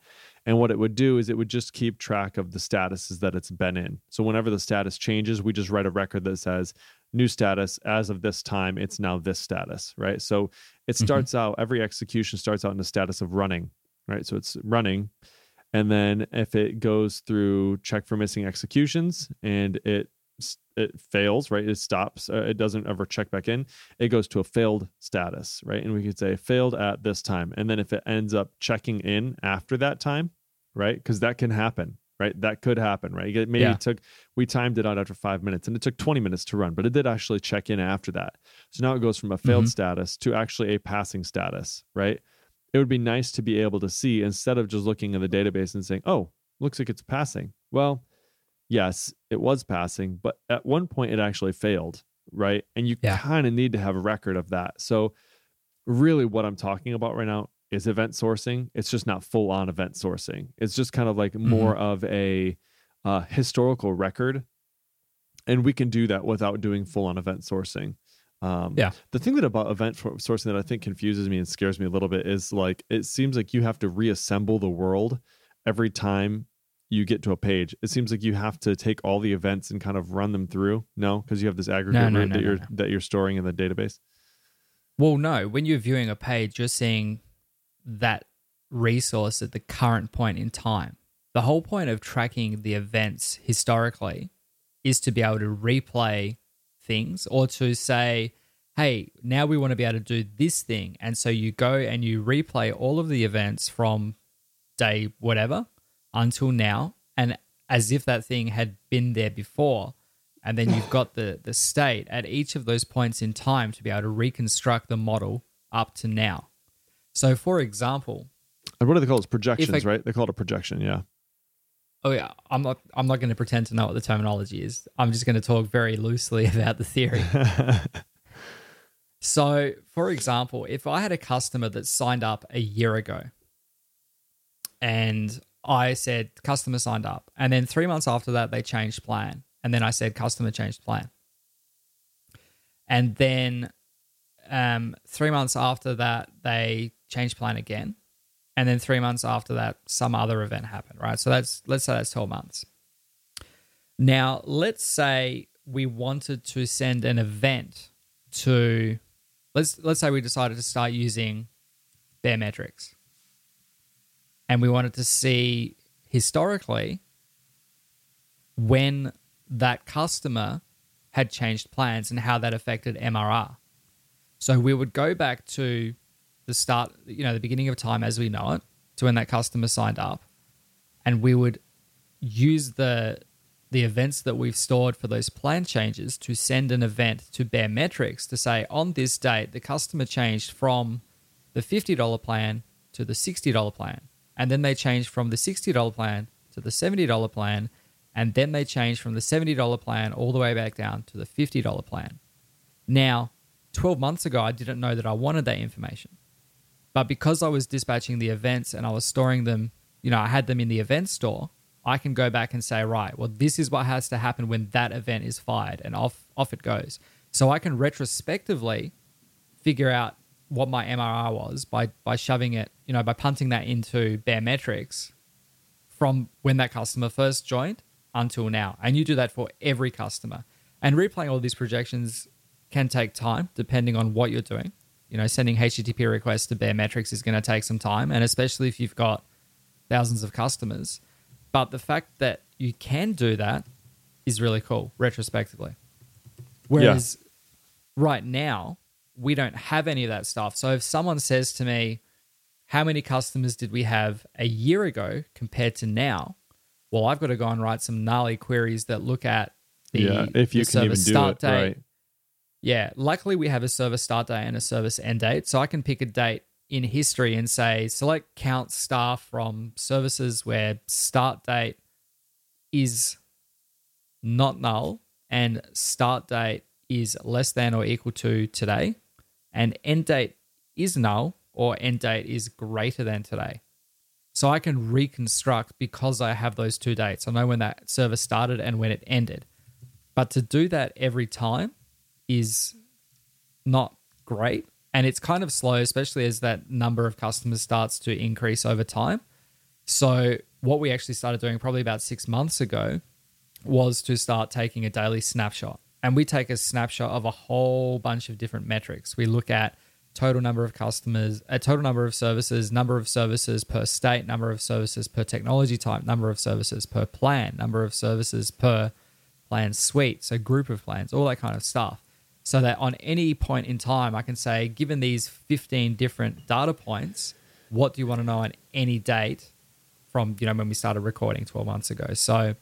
[SPEAKER 2] and what it would do is it would just keep track of the statuses that it's been in. So whenever the status changes, we just write a record that says new status as of this time, it's now this status, right? So it
[SPEAKER 1] Mhm.
[SPEAKER 2] starts out, every execution starts out in the status of running, right? So it's running. And then if it goes through check for missing executions and it it fails, right? It stops. Uh, it doesn't ever check back in. It goes to a failed status, right? And we could say failed at this time. And then if it ends up checking in after that time, right? Because that can happen, right? That could happen, right? It maybe
[SPEAKER 1] Yeah.
[SPEAKER 2] took we timed it out after five minutes, and it took twenty minutes to run, but it did actually check in after that. So now it goes from a failed
[SPEAKER 1] Mhm.
[SPEAKER 2] status to actually a passing status, right? It would be nice to be able to see instead of just looking in the database and saying, "Oh, looks like it's passing." Well, yes, it was passing, but at one point it actually failed, right? And you
[SPEAKER 1] Yeah.
[SPEAKER 2] kind of need to have a record of that. So, really, what I'm talking about right now is event sourcing. It's just not full on event sourcing. It's just kind of like more of a uh, historical record, and we can do that without doing full on event sourcing. Um,
[SPEAKER 1] Yeah.
[SPEAKER 2] The thing that about event sourcing that I think confuses me and scares me a little bit is like it seems like you have to reassemble the world every time you get to a page. It seems like you have to take all the events and kind of run them through. No, because you have this aggregate
[SPEAKER 1] no,
[SPEAKER 2] root
[SPEAKER 1] no,
[SPEAKER 2] that
[SPEAKER 1] no,
[SPEAKER 2] you're
[SPEAKER 1] no.
[SPEAKER 2] that you're storing in the database.
[SPEAKER 1] Well, no, when you're viewing a page, you're seeing that resource at the current point in time. The whole point of tracking the events historically is to be able to replay things or to say, hey, now we want to be able to do this thing. And so you go and you replay all of the events from day whatever until now, and as if that thing had been there before. And then you've got the, the state at each of those points in time to be able to reconstruct the model up to now. So, for example,
[SPEAKER 2] And what do they call it? Projections,
[SPEAKER 1] I-
[SPEAKER 2] right? They call it a projection. Yeah.
[SPEAKER 1] Oh yeah, I'm not I'm not going to pretend to know what the terminology is. I'm just going to talk very loosely about the theory. So, for example, if I had a customer that signed up a year ago and I said customer signed up, and then three months after that, they changed plan, and then I said customer changed plan. And then um, three months after that, they changed plan again. And then three months after that, some other event happened, right? So that's, let's say that's 12 months. Now, let's say we wanted to send an event to let's let's say we decided to start using Baremetrics. And we wanted to see historically when that customer had changed plans and how that affected MRR. So we would go back to the start, you know, the beginning of time as we know it, to when that customer signed up, and we would use the the events that we've stored for those plan changes to send an event to Baremetrics to say on this date the customer changed from the $50 plan to the $60 plan. And then they changed from the $60 plan to the $70 plan. And then they changed from the $70 plan all the way back down to the $50 plan. Now, 12 months ago, I didn't know that I wanted that information. But because I was dispatching the events and I was storing them, you know, I had them in the event store, I can go back and say, right, well, this is what has to happen when that event is fired, and off off it goes. So I can retrospectively figure out what my MRR was by by shoving it, you know, by punting that into Baremetrics from when that customer first joined until now. And you do that for every customer. And replaying all these projections can take time depending on what you're doing. You know, sending HTTP requests to Baremetrics is going to take some time, and especially if you've got thousands of customers. But the fact that you can do that is really cool retrospectively. Whereas yeah. right now, we don't have any of that stuff. So if someone says to me, How many customers did we have a year ago compared to now? Well, I've got to go and write some gnarly queries that look at the,
[SPEAKER 2] yeah, if you
[SPEAKER 1] the
[SPEAKER 2] can even do
[SPEAKER 1] start
[SPEAKER 2] it,
[SPEAKER 1] date.
[SPEAKER 2] right.
[SPEAKER 1] Yeah, luckily we have a service start date and a service end date. So I can pick a date in history and say select count staff from services where start date is not null and start date is less than or equal to today and end date is null or end date is greater than today. So I can reconstruct because I have those two dates. I know when that service started and when it ended. But to do that every time is not great and it's kind of slow, especially as that number of customers starts to increase over time. So, what we actually started doing probably about six months ago was to start taking a daily snapshot. And we take a snapshot of a whole bunch of different metrics. We look at total number of customers, a total number of services, number of services per state, number of services per technology type, number of services per plan, number of services per plan suite, so group of plans, all that kind of stuff so that on any point in time, I can say, given these 15 different data points, what do you want to know on any date from, you know, when we started recording 12 months ago? So,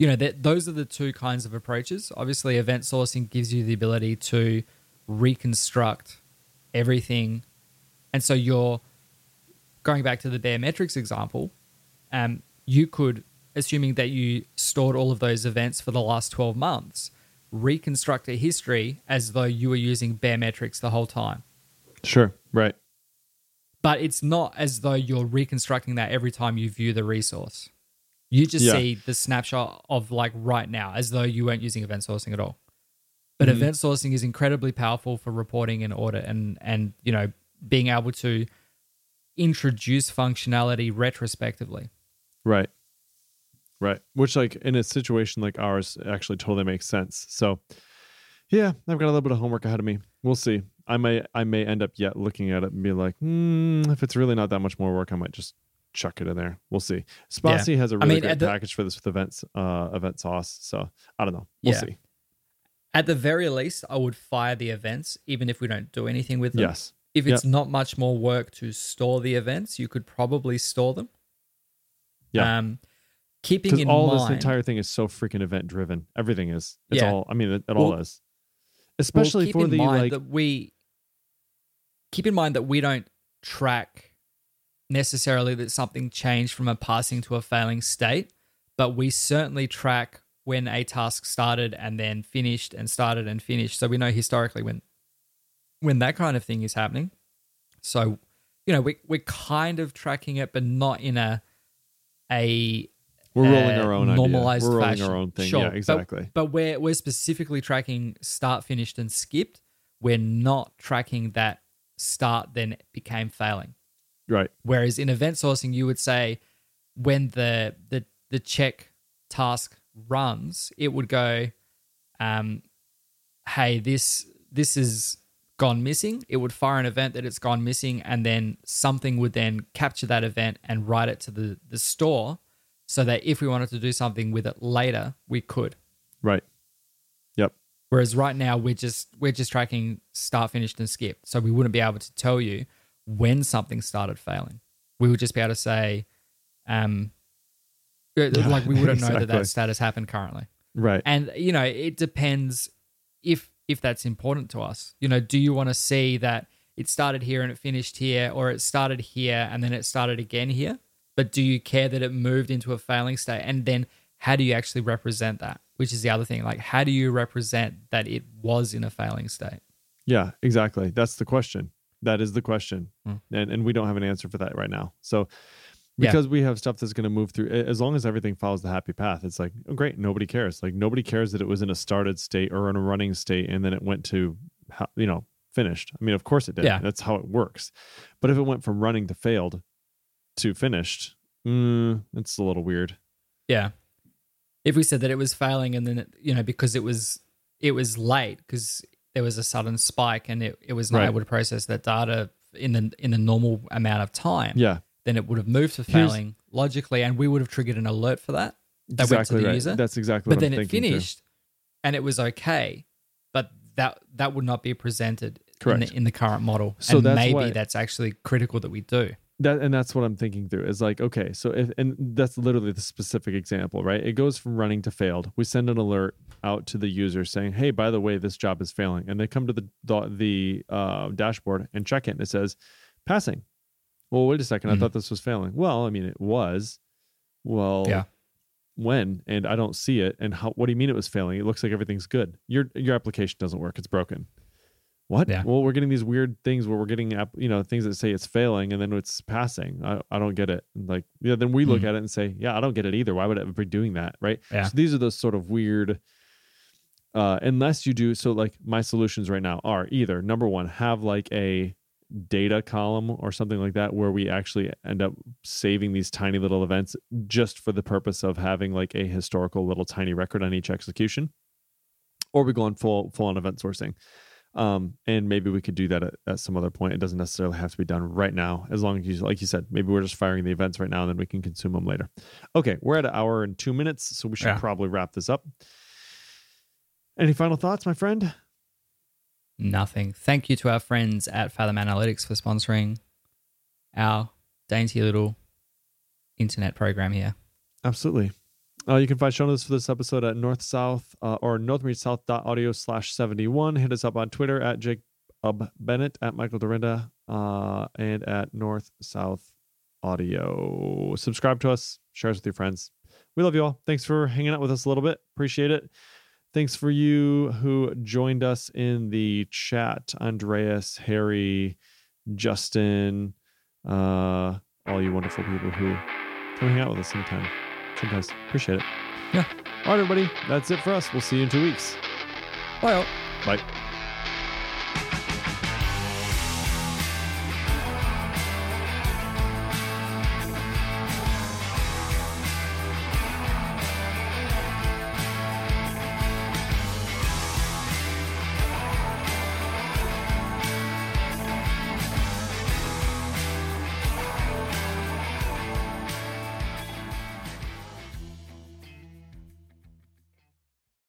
[SPEAKER 1] you know, that those are the two kinds of approaches. Obviously, event sourcing gives you the ability to reconstruct everything. And so you're going back to the Baremetrics example, um, you could, assuming that you stored all of those events for the last 12 months, reconstruct a history as though you were using Baremetrics the whole time.
[SPEAKER 2] Sure, right.
[SPEAKER 1] But it's not as though you're reconstructing that every time you view the resource. You just yeah. see the snapshot of like right now as though you weren't using event sourcing at all. But mm-hmm. event sourcing is incredibly powerful for reporting and audit and and you know being able to introduce functionality retrospectively.
[SPEAKER 2] Right. Right. Which, like, in a situation like ours, actually totally makes sense. So, yeah, I've got a little bit of homework ahead of me. We'll see. I may, I may end up yet looking at it and be like, mm, if it's really not that much more work, I might just chuck it in there. We'll see. Spatie yeah. has a really I mean, great the, package for this with events, uh, EventSauce. So I don't know. We'll yeah. see.
[SPEAKER 1] At the very least, I would fire the events, even if we don't do anything with them.
[SPEAKER 2] Yes.
[SPEAKER 1] If it's yep. not much more work to store the events, you could probably store them.
[SPEAKER 2] Yeah.
[SPEAKER 1] Um, keeping in
[SPEAKER 2] all
[SPEAKER 1] mind,
[SPEAKER 2] this entire thing is so freaking event driven. Everything is. It's yeah. all. I mean, it, it well, all is. Especially well, for the like.
[SPEAKER 1] That we keep in mind that we don't track necessarily that something changed from a passing to a failing state, but we certainly track when a task started and then finished and started and finished. So we know historically when when that kind of thing is happening. So, you know, we we're kind of tracking it, but not in a a
[SPEAKER 2] we're rolling our own
[SPEAKER 1] normalized
[SPEAKER 2] idea. We're
[SPEAKER 1] rolling
[SPEAKER 2] fashion. our own thing.
[SPEAKER 1] Sure,
[SPEAKER 2] yeah, exactly.
[SPEAKER 1] But, but we're we're specifically tracking start, finished, and skipped. We're not tracking that start then became failing.
[SPEAKER 2] Right.
[SPEAKER 1] Whereas in event sourcing, you would say when the the the check task runs, it would go, um, "Hey, this this is gone missing." It would fire an event that it's gone missing, and then something would then capture that event and write it to the the store, so that if we wanted to do something with it later, we could.
[SPEAKER 2] Right. Yep.
[SPEAKER 1] Whereas right now we're just we're just tracking start, finished, and skip, so we wouldn't be able to tell you when something started failing. We would just be able to say, um, uh, like we wouldn't know that that status happened currently.
[SPEAKER 2] Right.
[SPEAKER 1] And you know, it depends if if that's important to us. You know, do you want to see that it started here and it finished here, or it started here and then it started again here? But do you care that it moved into a failing state? And then how do you actually represent that? Which is the other thing. Like, how do you represent that it was in a failing state?
[SPEAKER 2] Yeah, exactly. That's the question. That is the question.
[SPEAKER 1] Hmm.
[SPEAKER 2] And and we don't have an answer for that right now. So
[SPEAKER 1] Yeah.
[SPEAKER 2] because we have stuff that's going to move through as long as everything follows the happy path, it's like, oh, great, nobody cares. Like nobody cares that it was in a started state or in a running state and then it went to you know, finished. I mean, of course it did.
[SPEAKER 1] Yeah.
[SPEAKER 2] That's how it works. But if it went from running to failed to finished, mm, it's a little weird.
[SPEAKER 1] Yeah. If we said that it was failing and then it, you know because it was it was late because there was a sudden spike and it, it was not
[SPEAKER 2] Right.
[SPEAKER 1] able to process that data in the in the normal amount of time,
[SPEAKER 2] Yeah.
[SPEAKER 1] then it would have moved to
[SPEAKER 2] Here's-
[SPEAKER 1] failing logically and we would have triggered an alert for that. That went to
[SPEAKER 2] exactly
[SPEAKER 1] the
[SPEAKER 2] right.
[SPEAKER 1] user.
[SPEAKER 2] That's exactly
[SPEAKER 1] but
[SPEAKER 2] what
[SPEAKER 1] then it
[SPEAKER 2] thinking too.
[SPEAKER 1] finished and it was okay. But that that would not be presented in
[SPEAKER 2] Correct.
[SPEAKER 1] the, in the current model.
[SPEAKER 2] So
[SPEAKER 1] and
[SPEAKER 2] that's
[SPEAKER 1] maybe
[SPEAKER 2] why-
[SPEAKER 1] that's actually critical that we do.
[SPEAKER 2] That and that's what i'm thinking through is like okay so if and that's literally the specific example right? It goes from running to failed. We send an alert out to the user saying hey by the way this job is failing. And they come to the the, the uh, dashboard and check it and it says passing. Well wait a 2nd i
[SPEAKER 1] Mhm.
[SPEAKER 2] thought this was failing. Well i mean it was. Well
[SPEAKER 1] Yeah.
[SPEAKER 2] when? And i don't see it. And how what do you mean it was failing? It looks like everything's good. Your your application doesn't work. It's broken what?
[SPEAKER 1] Yeah.
[SPEAKER 2] Well, we're getting these weird things where we're getting, you know, things that say it's failing and then it's passing. I, I don't get it. Like, yeah, then we look
[SPEAKER 1] Mhm.
[SPEAKER 2] at it and say, yeah, I don't get it either. Why would it be doing that? Right.
[SPEAKER 1] Yeah.
[SPEAKER 2] So these are those sort of weird, uh, unless you do, so like my solutions right now are either number one, have like a data column or something like that where we actually end up saving these tiny little events just for the purpose of having like a historical little tiny record on each execution or we go on full full on event sourcing um, and maybe we could do that at, at some other point. It doesn't necessarily have to be done right now, as long as you, like you said, maybe we're just firing the events right now, and then we can consume them later. Okay, we're at an hour and two minutes, so we should
[SPEAKER 1] Yeah.
[SPEAKER 2] probably wrap this up. Any final thoughts, my friend?
[SPEAKER 1] Nothing. Thank you to our friends at Fathom Analytics for sponsoring our dainty little internet program here.
[SPEAKER 2] Absolutely. Uh, you can find show notes for this episode at north south uh, or northmeetsouth.audio slash 71. Hit us up on Twitter at Jake Bennett, at Michael Dyrynda, uh, and at North South Audio. Subscribe to us, share us with your friends. We love you all. Thanks for hanging out with us a little bit. Appreciate it. Thanks for you who joined us in the chat Andreas, Harry, Justin, uh, all you wonderful people who come hang out with us sometime sometimes. Appreciate it.
[SPEAKER 1] Yeah.
[SPEAKER 2] All right, everybody. That's it for us. We'll see you in two weeks.
[SPEAKER 1] Bye. all.
[SPEAKER 2] Bye.